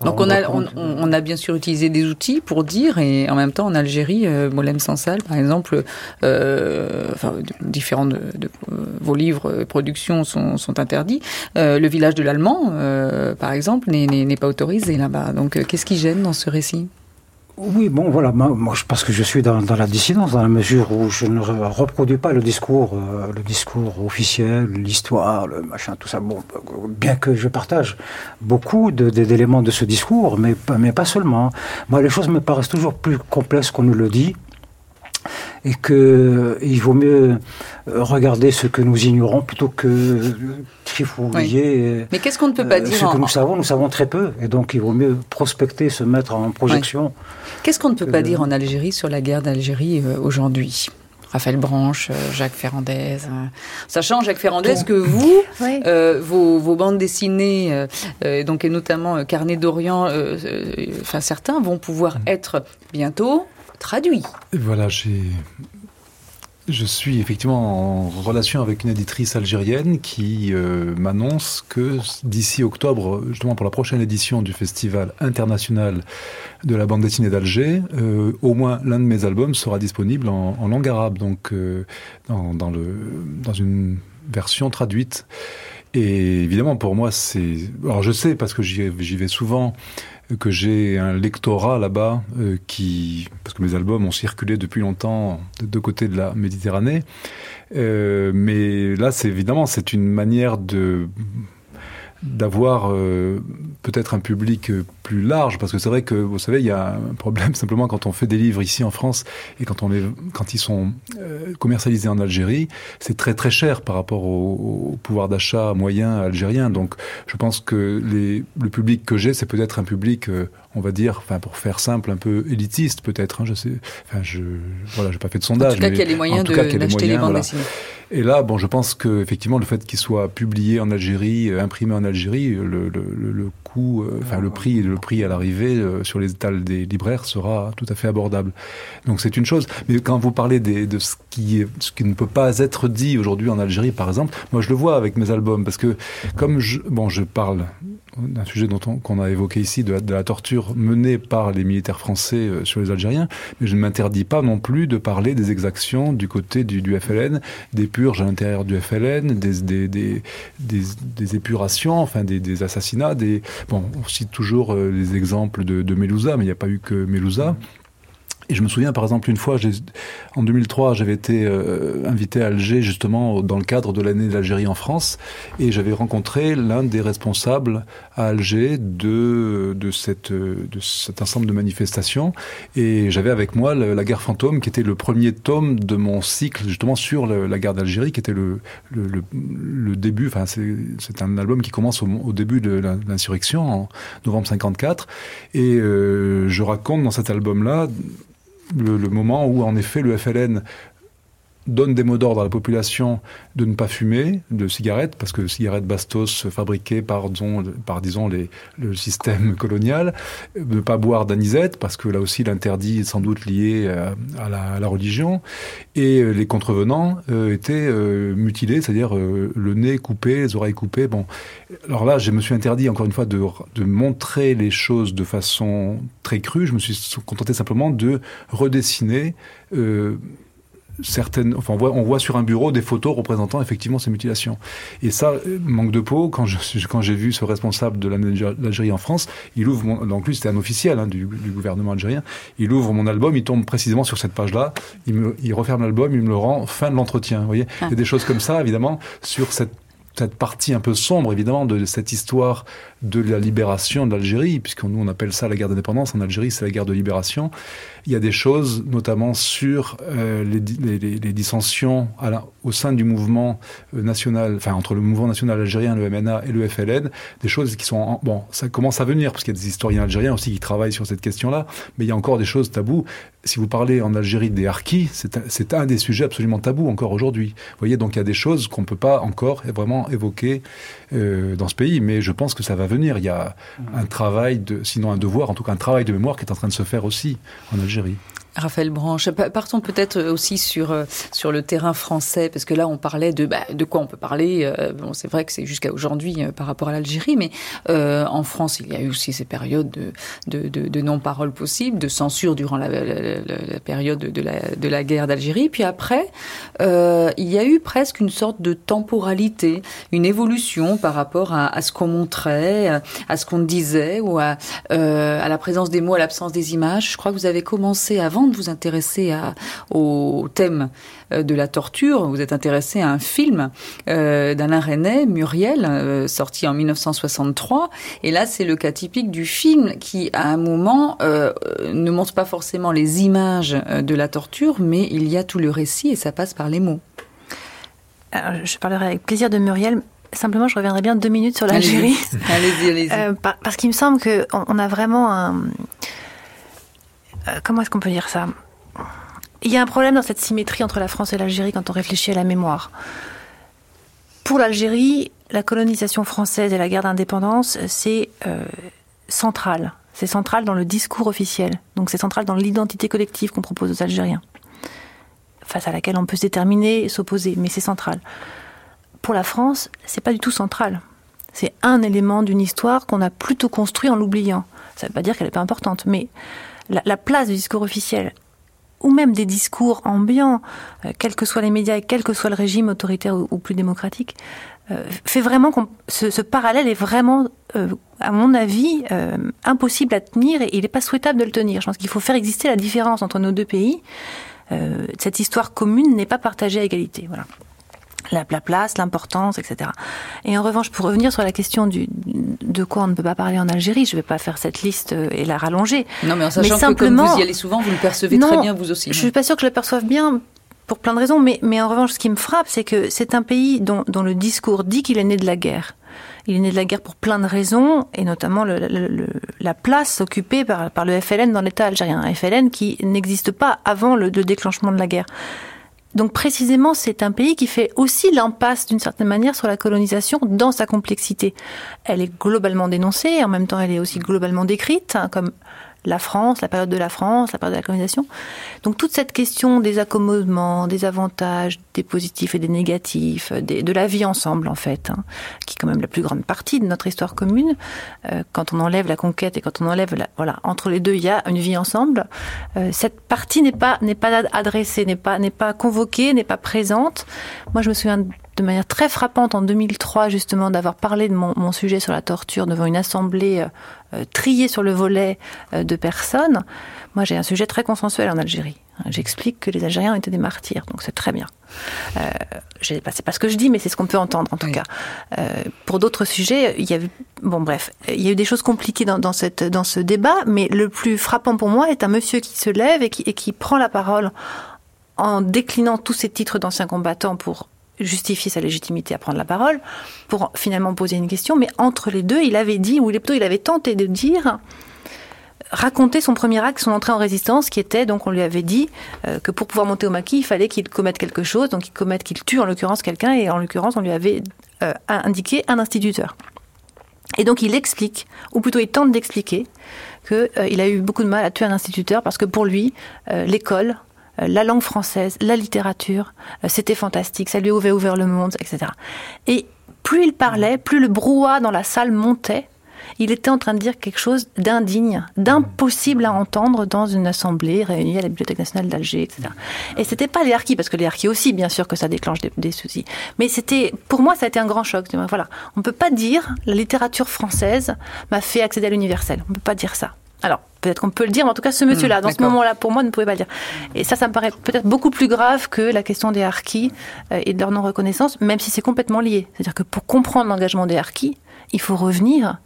Donc on a, on, a bien sûr utilisé des outils pour dire, et en même temps en Algérie, euh, Molem Sansal, par exemple, euh, enfin, différents de, euh, vos livres, euh, productions sont, sont interdits. le village de l'Allemand, par exemple, n'est pas autorisé là-bas. Donc qu'est-ce qui gêne dans ce récit? Oui, bon, voilà, moi, parce que je suis dans, la dissidence, dans la mesure où je ne reproduis pas le discours, euh, le discours officiel, l'histoire, le machin, tout ça. Bon, bien que je partage beaucoup d'éléments de, ce discours, mais, mais pas seulement. Moi, les choses me paraissent toujours plus complexes qu'on ne le dit et qu'il vaut mieux euh, regarder ce que nous ignorons plutôt que trifouiller. Mais qu'est-ce qu'on ne peut pas euh, dire Ce que nous savons, nous savons très peu, et donc il vaut mieux prospecter, se mettre en projection. Qu'est-ce qu'on ne peut pas dire en Algérie sur la guerre d'Algérie euh, aujourd'hui? Raphaël Branche, Jacques Ferrandez. Sachant, Jacques Ferrandez, que vous, (laughs) vos, vos, bandes dessinées, donc et notamment Carnet d'Orient, enfin certains vont pouvoir mmh. être bientôt traduit. voilà, j'ai je suis effectivement en relation avec une éditrice algérienne qui euh, m'annonce que d'ici octobre, justement pour la prochaine édition du Festival international de la bande dessinée d'Alger, euh, au moins l'un de mes albums sera disponible en, langue arabe, donc euh, dans, dans une version traduite. Et évidemment, pour moi, c'est... Alors je sais, parce que j'y vais souvent, que j'ai un lectorat là-bas euh, qui, parce que mes albums ont circulé depuis longtemps de deux côtés de la Méditerranée, euh, mais là, c'est évidemment, c'est une manière de d'avoir euh, peut-être un public euh, plus large parce que c'est vrai que vous savez il y a un problème (laughs) simplement quand on fait des livres ici en France et quand on les quand ils sont euh, commercialisés en Algérie c'est très très cher par rapport au, pouvoir d'achat moyen algérien. Donc je pense que les, le public que j'ai c'est peut-être un public on va dire enfin pour faire simple un peu élitiste peut-être hein, je sais enfin je voilà j'ai pas fait de sondage en tout cas qu'il y a les moyens d'acheter les bandes dessinées et là, bon, je pense que effectivement, le fait qu'il soit publié en Algérie, euh, imprimé en Algérie, le, le, le coût, euh, enfin le prix, le prix à l'arrivée euh, sur les étals des libraires sera tout à fait abordable. Donc c'est une chose. Mais quand vous parlez des, de ce qui, ce qui ne peut pas être dit aujourd'hui en Algérie, par exemple, moi je le vois avec mes albums, parce que comme je, bon, je parle d'un sujet dont on, qu'on a évoqué ici, de la, de la, torture menée par les militaires français euh, sur les Algériens, mais je ne m'interdis pas non plus de parler des exactions du côté du, du FLN, des purges à l'intérieur du FLN, des, des, des, des, épurations, enfin des, assassinats, des... Bon, on cite toujours euh, les exemples de, de mais il n'y a pas eu que Melouza. Et je me souviens, par exemple, une fois, en 2003, j'avais été euh, invité à Alger, justement, dans le cadre de l'année de l'Algérie en France, et j'avais rencontré l'un des responsables à Alger de, de, cette, de cet ensemble de manifestations. Et j'avais avec moi La guerre fantôme, qui était le premier tome de mon cycle, justement, sur la guerre d'Algérie, qui était le, le, début, enfin, c'est un album qui commence au, au début de l'insurrection, en novembre 54. Et euh, je raconte dans cet album-là le, moment où, en effet, le FLN donne des mots d'ordre à la population de ne pas fumer de cigarettes, parce que cigarettes Bastos fabriquées par, disons, par disons, les, le système (laughs) colonial, de ne pas boire d'anisette, parce que là aussi l'interdit est sans doute lié à la, à la, religion, et les contrevenants euh, étaient euh, mutilés, c'est-à-dire euh, le nez coupé, les oreilles coupées. Bon, alors là, je me suis interdit encore une fois de, de montrer les choses de façon très crue, je me suis contenté simplement de redessiner euh, certaines, enfin, on voit, on voit, sur un bureau des photos représentant effectivement ces mutilations. Et ça, manque de peau, quand je, quand j'ai vu ce responsable de l'Algérie en France, il ouvre mon, donc lui c'était un officiel hein, du, du, gouvernement algérien, il ouvre mon album, il tombe précisément sur cette page-là, il, me, il referme l'album, il me le rend, fin de l'entretien. Vous voyez, ah. il y a des choses comme ça, évidemment, sur cette cette partie un peu sombre, évidemment, de cette histoire de la libération de l'Algérie, puisqu'on nous on appelle ça la guerre d'indépendance. En Algérie, c'est la guerre de libération. Il y a des choses, notamment sur euh, les, dissensions au sein du mouvement national, enfin entre le mouvement national algérien, le MNA et le FLN, des choses qui sont bon, ça commence à venir, parce qu'il y a des historiens algériens aussi qui travaillent sur cette question-là, mais il y a encore des choses tabous. Si vous parlez en Algérie des harkis, c'est un des sujets absolument tabous encore aujourd'hui. Vous voyez, donc il y a des choses qu'on peut pas encore vraiment évoquer euh, dans ce pays, mais je pense que ça va venir. Il y a un travail de, sinon un devoir, en tout cas un travail de mémoire qui est en train de se faire aussi en Algérie. Algérie. Raphaël Branche, partons peut-être aussi sur sur le terrain français, parce que là on parlait de bah, de quoi on peut parler. Euh, bon, c'est vrai que c'est jusqu'à aujourd'hui euh, par rapport à l'Algérie, mais euh, en France il y a eu aussi ces périodes de de, de, non-parole possible, de censure durant la, la, la, la, période de la de la guerre d'Algérie. Puis après, euh, il y a eu presque une sorte de temporalité, une évolution par rapport à, à ce qu'on montrait, à ce qu'on disait ou à à la présence des mots, à l'absence des images. Je crois que vous avez commencé avant de vous intéresser à, au thème de la torture, vous êtes intéressé à un film euh, d'Alain Resnais, Muriel, euh, sorti en 1963. Et là, c'est le cas typique du film qui, à un moment, euh, ne montre pas forcément les images de la torture, mais il y a tout le récit et ça passe par les mots. Alors, je parlerai avec plaisir de Muriel. Simplement, je reviendrai bien deux minutes sur l'Algérie. (laughs) Allez-y, allez-y. Euh, parce qu'il me semble qu'on on a vraiment un euh, comment est-ce qu'on peut dire ça? Il y a un problème dans cette symétrie entre la France et l'Algérie quand on réfléchit à la mémoire. Pour l'Algérie, la colonisation française et la guerre d'indépendance, c'est euh, central. C'est central dans le discours officiel. Donc c'est central dans l'identité collective qu'on propose aux Algériens, face à laquelle on peut se déterminer et s'opposer, mais c'est central. Pour la France, c'est pas du tout central. C'est un élément d'une histoire qu'on a plutôt construit en l'oubliant. Ça ne veut pas dire qu'elle n'est pas importante, mais la, la, place du discours officiel ou même des discours ambiants, euh, quels que soient les médias et quel que soit le régime autoritaire ou, plus démocratique, euh, fait vraiment qu'on ce, parallèle est vraiment, euh, à mon avis, impossible à tenir et il n'est pas souhaitable de le tenir. Je pense qu'il faut faire exister la différence entre nos deux pays. Cette histoire commune n'est pas partagée à égalité. Voilà la, la place, l'importance, etc. Et en revanche, pour revenir sur la question du, de quoi on ne peut pas parler en Algérie, je ne vais pas faire cette liste et la rallonger. Non, mais en sachant mais simplement, que comme vous y allez souvent, vous le percevez non, très bien vous aussi. Je ne suis pas sûre que je le perçoive bien pour plein de raisons, mais, mais en revanche, ce qui me frappe, c'est que c'est un pays dont, dont le discours dit qu'il est né de la guerre. Il est né de la guerre pour plein de raisons, et notamment le, le, le, la place occupée par, par le FLN dans l'État algérien. Un FLN qui n'existe pas avant le, le déclenchement de la guerre donc précisément, c'est un pays qui fait aussi l'impasse d'une certaine manière sur la colonisation dans sa complexité. Elle est globalement dénoncée, en même temps elle est aussi globalement décrite, hein, comme la France, la période de la France, la période de la colonisation. Donc toute cette question des accommodements, des avantages, des positifs et des négatifs, de la vie ensemble en fait, hein, qui est quand même la plus grande partie de notre histoire commune. Euh, quand on enlève la conquête et quand on enlève, la, voilà, entre les deux, il y a une vie ensemble. Euh, cette partie n'est pas n'est pas adressée, n'est pas n'est pas convoquée, n'est pas présente. Moi, je me souviens de manière très frappante en 2003 justement d'avoir parlé de mon, mon, sujet sur la torture devant une assemblée euh, euh, trié sur le volet euh, de personnes. Moi, j'ai un sujet très consensuel en Algérie. J'explique que les Algériens étaient des martyrs, donc c'est très bien. Euh, c'est pas ce que je dis, mais c'est ce qu'on peut entendre en tout cas. Euh, pour d'autres sujets, il y a eu, bon bref, il y a eu des choses compliquées dans, dans, cette, dans ce débat, mais le plus frappant pour moi est un monsieur qui se lève et qui, et qui prend la parole en déclinant tous ces titres d'anciens combattants pour justifier sa légitimité à prendre la parole pour finalement poser une question. Mais entre les deux, il avait dit, ou plutôt il avait tenté de dire, raconter son premier acte, son entrée en résistance, qui était, donc on lui avait dit euh, que pour pouvoir monter au maquis, il fallait qu'il commette quelque chose, donc il commette, qu'il tue en l'occurrence quelqu'un, et en l'occurrence on lui avait euh, indiqué un instituteur. Et donc il explique, ou plutôt il tente d'expliquer, qu'il euh, a eu beaucoup de mal à tuer un instituteur parce que pour lui, l'école, la langue française, la littérature, euh, c'était fantastique, ça lui avait ouvert le monde, etc. Et plus il parlait, plus le brouhaha dans la salle montait, il était en train de dire quelque chose d'indigne, d'impossible à entendre dans une assemblée réunie à la Bibliothèque nationale d'Alger, etc. Et c'était pas les parce que les aussi, bien sûr, que ça déclenche des, soucis. Mais c'était, pour moi, ça a été un grand choc. Voilà, on peut pas dire la littérature française m'a fait accéder à l'universel. On peut pas dire ça. Alors, peut-être qu'on peut le dire, mais en tout cas, ce monsieur-là, hmm, dans ce moment-là, pour moi, ne pouvait pas le dire. Et ça, ça me paraît peut-être beaucoup plus grave que la question des harkis euh, et de leur non-reconnaissance, même si c'est complètement lié. C'est-à-dire que pour comprendre l'engagement des harkis, il faut revenir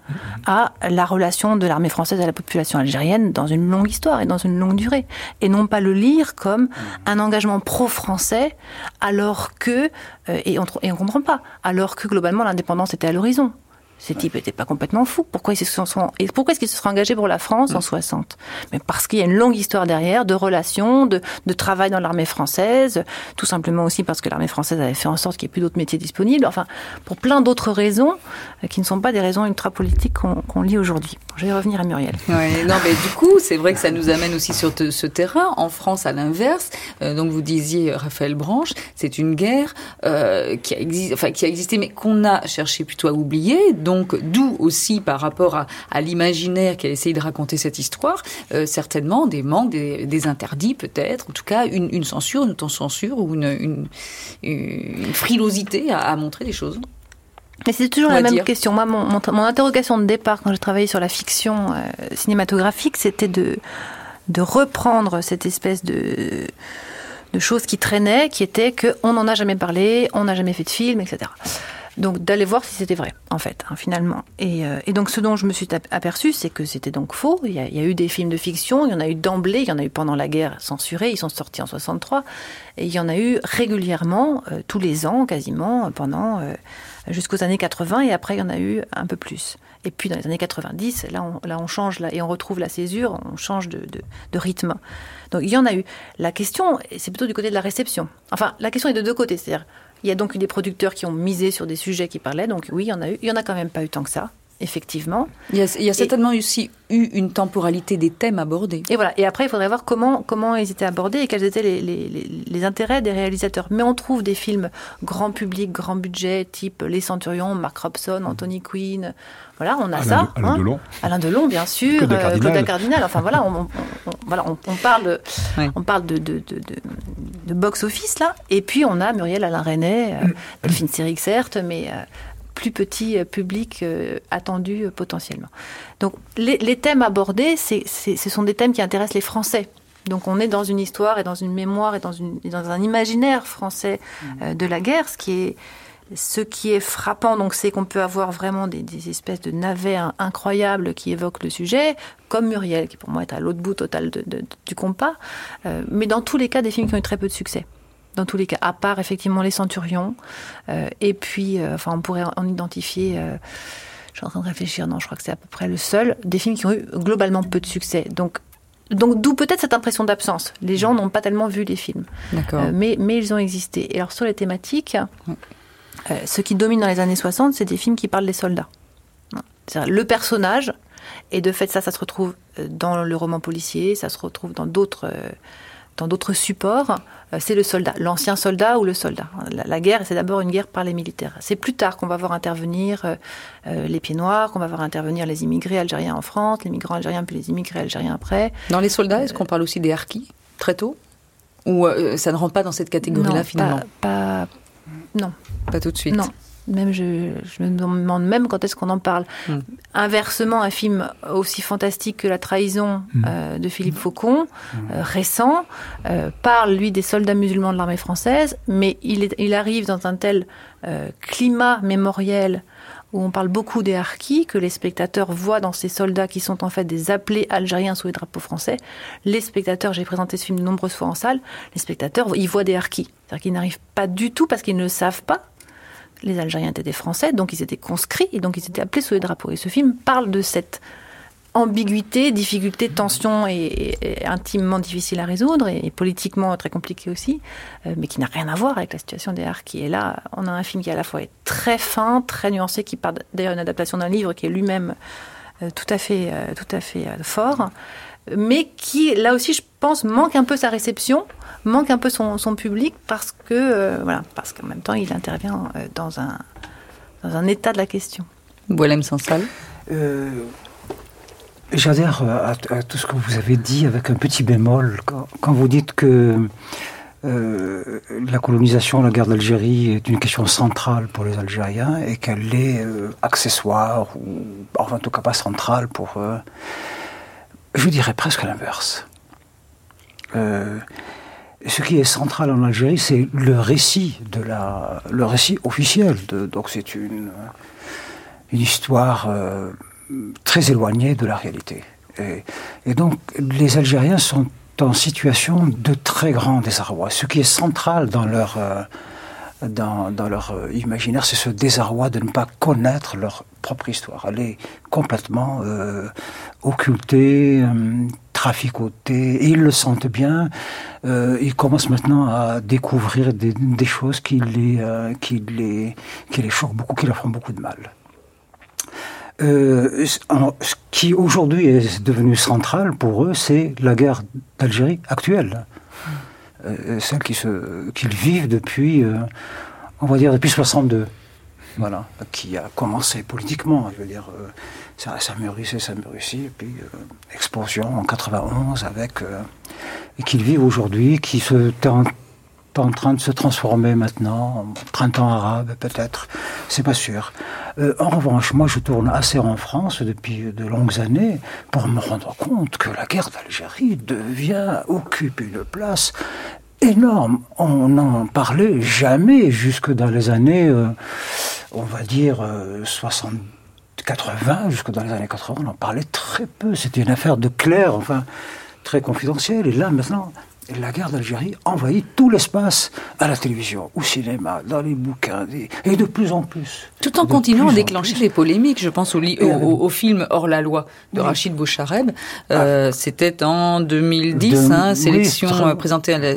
à la relation de l'armée française à la population algérienne dans une longue histoire et dans une longue durée. Et non pas le lire comme un engagement pro-français alors que, euh, et on ne comprend pas, alors que globalement l'indépendance était à l'horizon. Ces types n'étaient pas complètement fous. Pourquoi ils se sont, et pourquoi est-ce qu'ils se sont engagés pour la France en 60 mm. Mais parce qu'il y a une longue histoire derrière de relations, de, de travail dans l'armée française, tout simplement aussi parce que l'armée française avait fait en sorte qu'il n'y ait plus d'autres métiers disponibles. Enfin, pour plein d'autres raisons euh, qui ne sont pas des raisons ultra-politiques qu'on lit aujourd'hui. Je vais revenir à Muriel. Ouais, non, mais du coup, c'est vrai que ça nous amène aussi sur ce terrain. En France, à l'inverse, euh, donc vous disiez Raphaël Branche, c'est une guerre euh, qui, a enfin, qui a existé, mais qu'on a cherché plutôt à oublier donc d'où aussi par rapport à, l'imaginaire qu'elle essaye de raconter cette histoire, euh, certainement des manques, des, interdits peut-être, en tout cas une, censure, une auto-censure ou une, frilosité à, montrer des choses. Mais c'est toujours la même question. Moi, mon, mon, interrogation de départ quand j'ai travaillé sur la fiction euh, cinématographique, c'était de, de reprendre cette espèce de, de choses qui traînaient, qui était qu'on n'en a jamais parlé, on n'a jamais fait de film, etc. Donc d'aller voir si c'était vrai, en fait, hein, finalement. Euh, et, donc ce dont je me suis aperçu, c'est que c'était donc faux. Il y, a, eu des films de fiction, il y en a eu d'emblée, il y en a eu pendant la guerre censurés, ils sont sortis en 63, et il y en a eu régulièrement, euh, tous les ans, quasiment, pendant euh, jusqu'aux années 80, et après il y en a eu un peu plus. Et puis dans les années 90, là on, change là, et on retrouve la césure, on change de, de rythme. Donc il y en a eu. La question, c'est plutôt du côté de la réception. Enfin, la question est de deux côtés, c'est-à-dire il y a donc eu des producteurs qui ont misé sur des sujets qui parlaient. Donc oui, il y a eu. Il y en a quand même pas eu tant que ça effectivement. Il y a, certainement aussi eu une temporalité des thèmes abordés. Et voilà. Et après, il faudrait voir comment, comment ils étaient abordés et quels étaient les, les, intérêts des réalisateurs. Mais on trouve des films grand public, grand budget, type Les Centurions, Mark Robson, Anthony Quinn. Voilà, on a ça. Alain hein. Delon. Alain Delon, bien sûr. Claude Cardinal. Cardinal. Enfin voilà, on, voilà, on, parle, on parle de, de, de, de box-office là. Et puis on a Muriel Alain René, euh, Delphine Seyrig certes, mais euh, plus petit euh, public euh, attendu euh, potentiellement. Donc les, thèmes abordés, ce sont des thèmes qui intéressent les Français. Donc on est dans une histoire et dans une mémoire et dans, une, dans un imaginaire français mmh. de la guerre, ce qui est ce qui est frappant, donc, c'est qu'on peut avoir vraiment des, espèces de navets incroyables qui évoquent le sujet, comme Muriel, qui pour moi est à l'autre bout total du compas. mais dans tous les cas, des films qui ont eu très peu de succès dans tous les cas, à part effectivement les centurions. Euh, et puis, euh, enfin, on pourrait en identifier. Euh, je suis en train de réfléchir. Non, je crois que c'est à peu près le seul des films qui ont eu globalement peu de succès. Donc, donc d'où peut-être cette impression d'absence. Les gens n'ont pas tellement vu les films, D'accord. Mais, mais ils ont existé. Et alors sur les thématiques, euh, ce qui domine dans les années 60, c'est des films qui parlent des soldats. C'est-à-dire le personnage, et de fait ça, ça se retrouve dans le roman policier, ça se retrouve dans d'autres... dans d'autres supports, euh, c'est le soldat, l'ancien soldat ou le soldat. La, guerre, c'est d'abord une guerre par les militaires. C'est plus tard qu'on va voir intervenir euh, euh, les pieds noirs, qu'on va voir intervenir les immigrés algériens en France, les migrants algériens puis les immigrés algériens après. Dans les soldats, est-ce qu'on parle aussi des harkis très tôt? Ou ça ne rentre pas dans cette catégorie-là finalement pas, pas, non, Pas tout de suite. non. Même je, je me demande même quand est-ce qu'on en parle. Hmm. Inversement, un film aussi fantastique que La trahison Hmm. euh, de Philippe Faucon, euh, récent, euh, parle lui des soldats musulmans de l'armée française, mais il, est- il arrive dans un tel climat mémoriel où on parle beaucoup des harkis, que les spectateurs voient dans ces soldats qui sont en fait des appelés algériens sous les drapeaux français. Les spectateurs, j'ai présenté ce film de nombreuses fois en salle, les spectateurs, ils voient des harkis. C'est-à-dire qu'ils n'arrivent pas du tout parce qu'ils ne le savent pas. Les Algériens étaient des Français, donc ils étaient conscrits et donc ils étaient appelés sous les drapeaux. Et ce film parle de cette ambiguïté, difficulté, tension et, intimement difficile à résoudre et, politiquement très compliqué aussi, euh, mais qui n'a rien à voir avec la situation des harkis. Et là, on a un film qui à la fois est très fin, très nuancé, qui part d'ailleurs une adaptation d'un livre qui est lui-même euh, tout à fait, euh, tout à fait fort, mais qui, là aussi, je pense, manque un peu sa réception, manque un peu son, son public parce que, euh, voilà, parce qu'en même temps, il intervient euh, dans un, dans un état de la question. Boilem Sansal. Euh, J'adhère à, à tout ce que vous avez dit avec un petit bémol. Quand, quand vous dites que euh, la colonisation, la guerre d'Algérie est une question centrale pour les Algériens et qu'elle est euh, accessoire, ou enfin, en tout cas pas centrale pour... euh, je dirais presque l'inverse. Ce qui est central en Algérie, c'est le récit de la, le récit officiel. Donc c'est une, une histoire euh, très éloignée de la réalité. Et, donc les Algériens sont en situation de très grand désarroi. Ce qui est central dans leur, euh, dans, dans leur euh, imaginaire, c'est ce désarroi de ne pas connaître leur propre histoire. Elle est complètement occultée, traficotée, et ils le sentent bien. Euh, ils commencent maintenant à découvrir des, choses qui les, euh, les, qui les choquent beaucoup, qui leur font beaucoup de mal. Euh, ce qui aujourd'hui est devenu central pour eux, c'est la guerre d'Algérie actuelle. Euh, celle qu'ils vivent depuis, euh, on va dire, depuis 62. Voilà, qui a commencé politiquement, je veux dire, euh, ça, ça mûrissait, ça mûrissait, et puis euh, explosion en 91 avec, euh, et qu'ils vivent aujourd'hui, qui se en, en train de se transformer maintenant en printemps arabe, peut-être, c'est pas sûr. Euh, en revanche, moi, je tourne assez en France depuis de longues années pour me rendre compte que la guerre d'Algérie devient, occupe une place énorme. On n'en parlait jamais jusque dans les années, euh, on va dire, euh, 60, 80, jusque dans les années 80, on en parlait très peu. C'était une affaire de clerc, enfin, très confidentielle. Et là, maintenant, la guerre d'Algérie envahit tout l'espace à la télévision, au cinéma, dans les bouquins, et de plus en plus. Tout en continuant à déclencher les polémiques, je pense au, li- au, au- au film Hors la loi de Oui. Rachid Bouchareb. Euh, C'était en 2010, De- hein, oui, sélection très- euh, présentée à la-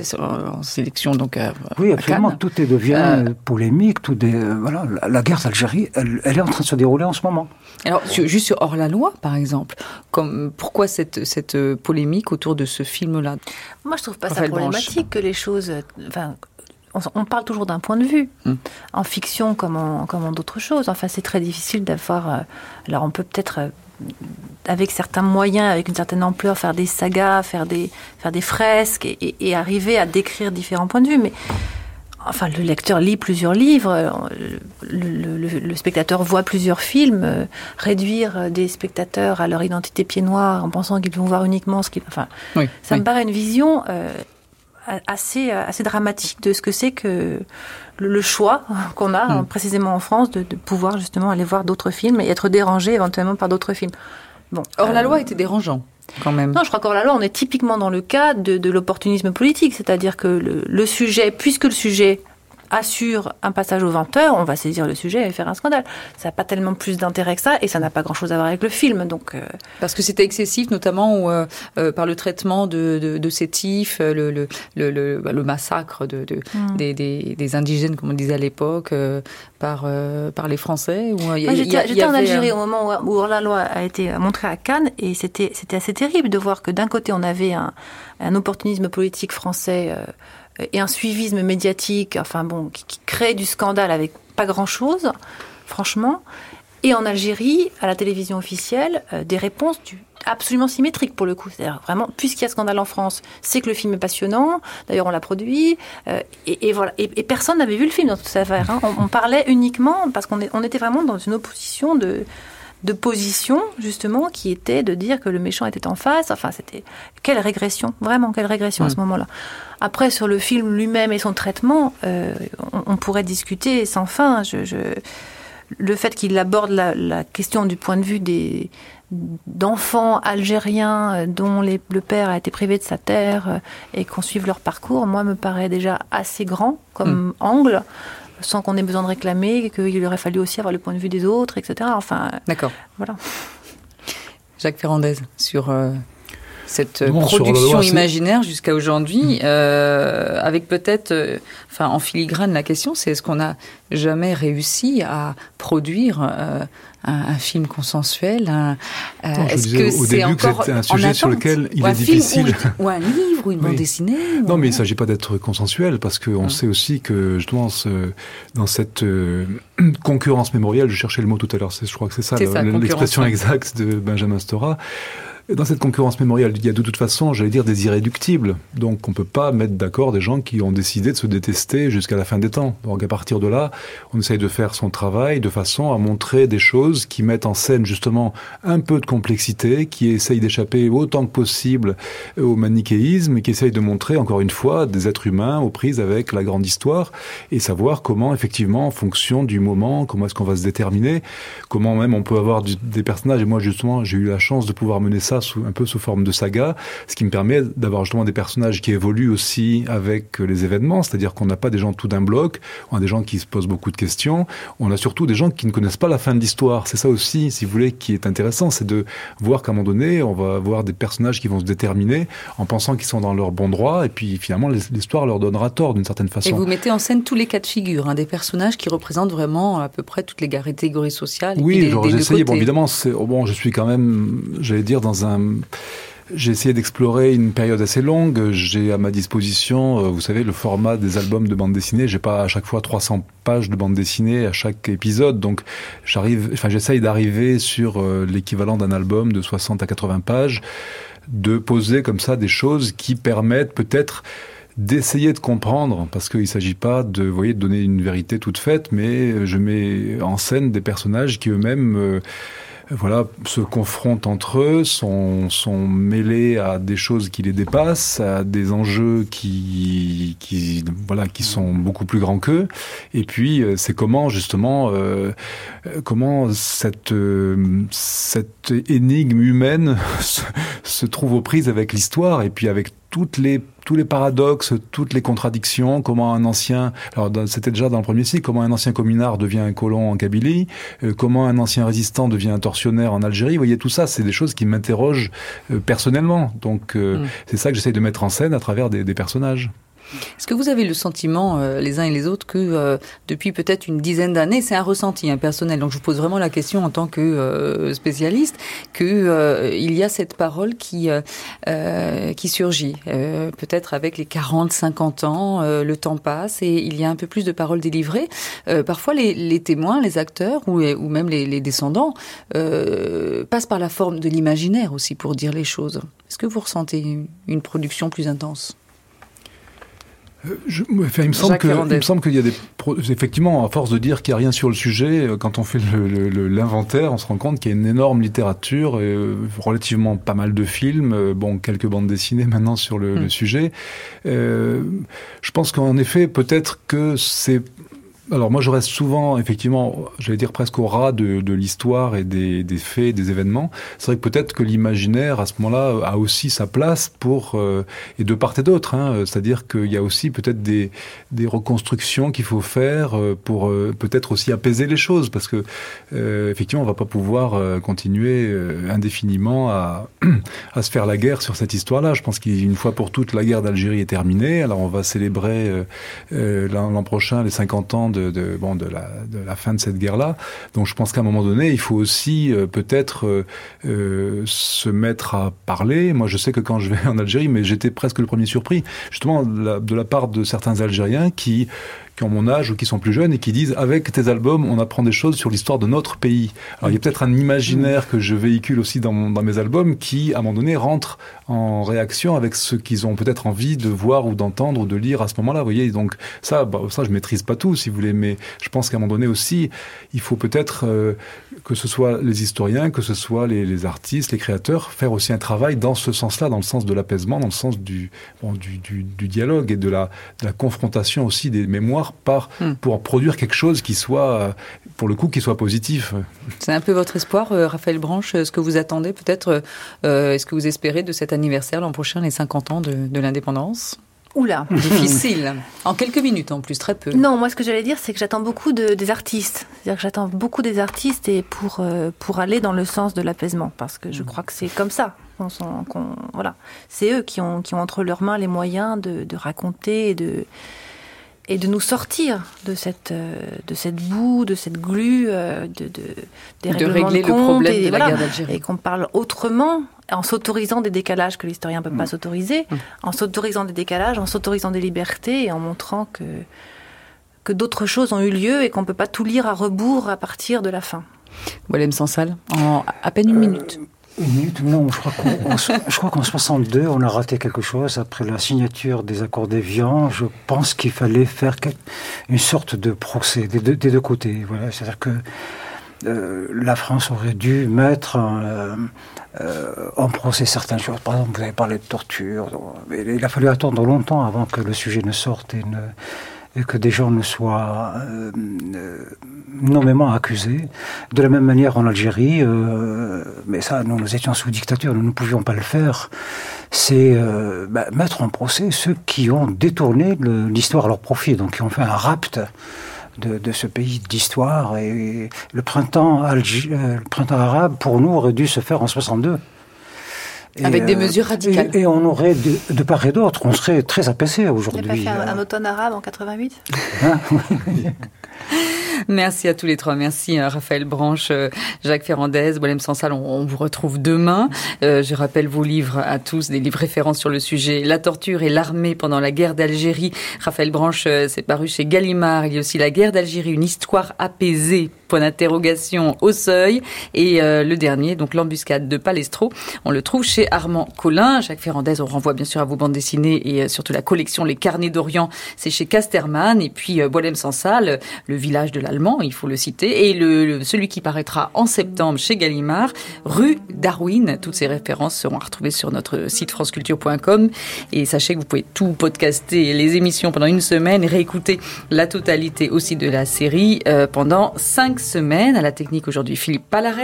en sélection donc à, Oui, à absolument. Cannes. Tout est, devient Euh, polémique. Tout est, euh, voilà, la, la guerre d'Algérie, elle, elle est en train de se dérouler en ce moment. Alors sur- juste sur Hors la loi, par exemple, comme pourquoi cette cette polémique autour de ce film-là? Moi, je trouve pas ça problématique que les choses. Enfin, on, on parle toujours d'un point de vue, Mm. en fiction comme en, comme en d'autres choses. Enfin, c'est très difficile d'avoir. euh, alors, on peut peut-être, euh, avec certains moyens, avec une certaine ampleur, faire des sagas, faire des, faire des fresques et, et- et arriver à décrire différents points de vue. Mais enfin, le lecteur lit plusieurs livres, euh, le, le- le- le spectateur voit plusieurs films. euh, réduire euh, des spectateurs à leur identité pied noir en pensant qu'ils vont voir uniquement ce qu'ils. Enfin, Oui. ça oui. me paraît une vision euh, assez, assez dramatique de ce que c'est que le, le choix qu'on a, hein, Mm. précisément en France, de, de pouvoir justement aller voir d'autres films et être dérangé éventuellement par d'autres films. Bon, Hors la loi était dérangeant quand même. non, je crois qu'hors la loi, on est typiquement dans le cas de, de l'opportunisme politique, c'est-à-dire que le sujet, puisque le sujet assure un passage aux 20 heures, on va saisir le sujet et faire un scandale. Ça n'a pas tellement plus d'intérêt que ça, et ça n'a pas grand-chose à voir avec le film. Donc, euh, Parce que c'était excessif, notamment euh, euh, par le traitement de, de, de le, le, le, le, bah, massacre de, de Hmm. des, des, des indigènes, comme on disait à l'époque, euh, par, par les Français. Moi, j'étais en Algérie au moment où, où la loi a été montrée à Cannes et c'était c'était assez terrible de voir que d'un côté on avait un, un opportunisme politique français et un suivisme médiatique, enfin bon, qui, crée du scandale avec pas grand chose, franchement. Et en Algérie, à la télévision officielle, euh, des réponses absolument symétriques pour le coup. C'est-à-dire vraiment, puisqu'il y a scandale en France, c'est que le film est passionnant. D'ailleurs, on l'a produit. euh, et, voilà. Et, personne n'avait vu le film dans toute cette affaire. hein. On, parlait uniquement parce qu'on on était vraiment dans une opposition de de position justement qui était de dire que le méchant était en face. Enfin, c'était quelle régression, vraiment quelle régression à ce moment-là. Après, sur le film lui-même et son traitement, euh, on, on pourrait discuter sans fin. Je, je- le fait qu'il aborde la, la question du point de vue des d'enfants algériens euh, dont les- le père a été privé de sa terre euh, et qu'on suive leur parcours, moi me paraît déjà assez grand comme angle, sans qu'on ait besoin de réclamer, qu'il aurait fallu aussi avoir le point de vue des autres, etc. Enfin, D'accord. voilà. Jacques Ferrandez, sur euh, cette Non, production imaginaire jusqu'à aujourd'hui, euh, avec peut-être, euh, enfin en filigrane, la question, c'est est-ce qu'on a jamais réussi à produire euh, un, un film consensuel un, euh, Est-ce que c'est que un en sujet sur lequel il Ou est difficile. Ou, ou un livre, ou une bande Oui. dessinée Non, mais il ne s'agit pas d'être consensuel, parce qu'on Hum. sait aussi que, justement, ce- dans cette euh, concurrence mémorielle, je cherchais le mot tout à l'heure, je crois que c'est ça, l'expression exacte de Benjamin Stora. Dans cette concurrence mémorielle, il y a de toute façon, j'allais dire, des irréductibles. Donc, on peut pas mettre d'accord des gens qui ont décidé de se détester jusqu'à la fin des temps. Donc, à partir de là, on essaye de faire son travail de façon à montrer des choses qui mettent en scène, justement, un peu de complexité, qui essayent d'échapper autant que possible au manichéisme qui essayent de montrer, encore une fois, des êtres humains aux prises avec la grande histoire et savoir comment, effectivement, en fonction du moment, comment est-ce qu'on va se déterminer, comment même on peut avoir des personnages. Et moi, justement, j'ai eu la chance de pouvoir mener ça sous, un peu sous forme de saga, ce qui me permet d'avoir justement des personnages qui évoluent aussi avec les événements, c'est-à-dire qu'on n'a pas des gens tout d'un bloc, on a des gens qui se posent beaucoup de questions, on a surtout des gens qui ne connaissent pas la fin de l'histoire. C'est ça aussi, si vous voulez, qui est intéressant, c'est de voir qu'à un moment donné, on va avoir des personnages qui vont se déterminer en pensant qu'ils sont dans leur bon droit, et puis finalement, l'histoire leur donnera tort d'une certaine façon. Et vous mettez en scène tous les cas de figure, hein, des personnages qui représentent vraiment à peu près toutes les catégories sociales. Oui, deux essayé. Bon, évidemment, oh, bon. Je suis quand même, j'allais dire, dans un. J'ai essayé d'explorer une période assez longue. J'ai à ma disposition, euh, vous savez, le format des albums de bande dessinée. J'ai pas à chaque fois 300 pages de bande dessinée à chaque épisode, donc j'arrive, enfin, j'essaye d'arriver sur euh, l'équivalent d'un album de 60 à 80 pages, de poser comme ça des choses qui permettent peut-être d'essayer de comprendre, parce qu'il ne s'agit pas de, voyez, donner une vérité toute faite, mais je mets en scène des personnages qui eux-mêmes, euh, voilà, se confrontent entre eux, sont, sont mêlés à des choses qui les dépassent, à des enjeux qui, qui, voilà, qui sont beaucoup plus grands qu'eux. Et puis, euh, c'est comment justement, euh, euh, comment cette, euh, cette énigme humaine (laughs) se, se trouve aux prises avec l'histoire et puis avec toutes les tous les paradoxes, toutes les contradictions, comment un ancien, alors c'était déjà dans le premier cycle, comment un ancien communard devient un colon en Kabylie, euh, comment un ancien résistant devient un tortionnaire en Algérie. Vous voyez, tout ça, c'est des choses qui m'interrogent euh, personnellement. Donc, euh, Mm. c'est ça que j'essaye de mettre en scène à travers des, des personnages. Est-ce que vous avez le sentiment, euh, les uns et les autres, que euh, depuis peut-être une dizaine d'années, c'est un ressenti un personnel, donc je vous pose vraiment la question en tant que euh, spécialiste, que euh, il y a cette parole qui euh, euh, qui surgit, peut-être avec les 40, 50 ans, le temps passe et il y a un peu plus de paroles délivrées. Parfois, les, les témoins, les acteurs ou, ou même les, les descendants passent par la forme de l'imaginaire aussi pour dire les choses. Est-ce que vous ressentez une production plus intense? Je, enfin, il me semble Jacques que, il Ferrandez. me semble qu'il y a des, effectivement, à force de dire qu'il n'y a rien sur le sujet, euh, quand on fait l'inventaire, on se rend compte qu'il y a une énorme littérature, euh, relativement pas mal de films, euh, bon, quelques bandes dessinées maintenant sur le, Mm. le sujet. Euh, je pense qu'en effet, peut-être que c'est alors moi je reste souvent effectivement, j'allais dire presque au ras de, de l'histoire et des, des, faits, des événements. C'est vrai que peut-être que l'imaginaire à ce moment-là a aussi sa place pour euh, et de part et d'autre. Hein, C'est-à-dire qu'il y a aussi peut-être des, des reconstructions qu'il faut faire euh, pour euh, peut-être aussi apaiser les choses parce que effectivement on va pas pouvoir continuer indéfiniment à, (clears throat) à se faire la guerre sur cette histoire-là. Je pense qu'une fois pour toutes la guerre d'Algérie est terminée. Alors on va célébrer l'an prochain les 50 ans de de, bon, de, la, de la fin de cette guerre-là. Donc je pense qu'à un moment donné, il faut aussi euh, peut-être euh, euh, se mettre à parler. Moi, je sais que quand je vais en Algérie, mais j'étais presque le premier surpris, justement de la part de certains Algériens qui qui ont mon âge ou qui sont plus jeunes et qui disent avec tes albums, on apprend des choses sur l'histoire de notre pays. Alors il y a peut-être un imaginaire que je véhicule aussi dans, dans mes albums qui, à un moment donné, rentre en réaction avec ce qu'ils ont peut-être envie de voir ou d'entendre ou de lire à ce moment-là. Vous voyez, donc ça, bah, ça je maîtrise pas tout, si vous voulez, mais je pense qu'à un moment donné aussi, il faut peut-être euh, que ce soit les historiens, que ce soit les, les, artistes, les créateurs, faire aussi un travail dans ce sens-là, dans le sens de l'apaisement, dans le sens du, bon, du, du, du, dialogue et de la, de la confrontation aussi des mémoires par, hmm. pour produire quelque chose qui soit, pour le coup, qui soit positif. C'est un peu votre espoir, euh, Raphaël Branche, ce que vous attendez peut-être, euh, est-ce que vous espérez de cet anniversaire l'an prochain, les 50 ans de, de l'indépendance? Oula. (laughs) Difficile. En quelques minutes en plus, très peu. Non, moi ce que j'allais dire, c'est que j'attends beaucoup de, des artistes. C'est-à-dire que j'attends beaucoup des artistes et pour, euh, pour aller dans le sens de l'apaisement. Parce que je crois que c'est comme ça. voilà. C'est eux qui ont, qui ont entre leurs mains les moyens de, de raconter et de, et de nous sortir de cette, euh, de cette boue, de cette glu, euh, de, de, des de régler le problème et, de la guerre d'Algérie. Et qu'on parle autrement, en s'autorisant des décalages que l'historien ne peut pas mm. s'autoriser, mm. en s'autorisant des décalages, en s'autorisant des libertés et en montrant que, que d'autres choses ont eu lieu et qu'on ne peut pas tout lire à rebours à partir de la fin. Walem Sansal, en à peine une minute. Une minute Non, je crois qu'en qu'en 62, on a raté quelque chose. Après la signature des accords d'Évian, je pense qu'il fallait faire une sorte de procès des deux, côtés. Voilà, c'est-à-dire que euh, la France aurait dû mettre euh, en procès certaines choses. Par exemple, vous avez parlé de torture. Il a fallu attendre longtemps avant que le sujet ne sorte et ne que des gens ne soient euh, euh, nommément accusés. De la même manière en Algérie, euh, mais ça, nous, étions sous dictature, nous ne pouvions pas le faire, c'est euh, bah, mettre en procès ceux qui ont détourné l'histoire à leur profit, donc qui ont fait un rapt de, ce pays d'histoire. Et le printemps, le printemps arabe, pour nous, aurait dû se faire en 62. Avec des euh, mesures radicales. Et, on aurait, de, part et d'autre, on serait très apaisé aujourd'hui. Il n'y a pas fait un, un automne arabe en 88 Merci à tous les trois. Merci euh, Raphaël Branche, euh, Jacques Ferrandez, Boilem Sansal. On, vous retrouve demain. Euh, je rappelle vos livres à tous, des livres références sur le sujet La torture et l'armée pendant la guerre d'Algérie. Raphaël Branche, c'est paru chez Gallimard. Il y a aussi La guerre d'Algérie, une histoire apaisée point d'interrogation au seuil. Et le dernier, donc l'embuscade de Palestro, on le trouve chez Armand Collin. Jacques Ferrandez, on renvoie bien sûr à vos bandes dessinées et surtout la collection Les Carnets d'Orient, c'est chez Casterman. Et puis euh, Boilem Sansal, le village de l'Allemand, il faut le citer. Et celui qui paraîtra en septembre chez Gallimard, rue Darwin. Toutes ces références seront retrouvées sur notre site franceculture.com. Et sachez que vous pouvez tout podcaster, les émissions pendant une semaine, réécouter la totalité aussi de la série euh, pendant cinq semaine. À la technique aujourd'hui, Philippe Palares.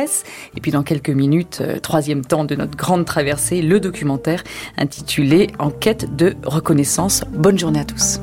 Et puis dans quelques minutes, euh, troisième temps de notre grande traversée, le documentaire intitulé Enquête de reconnaissance. Bonne journée à tous.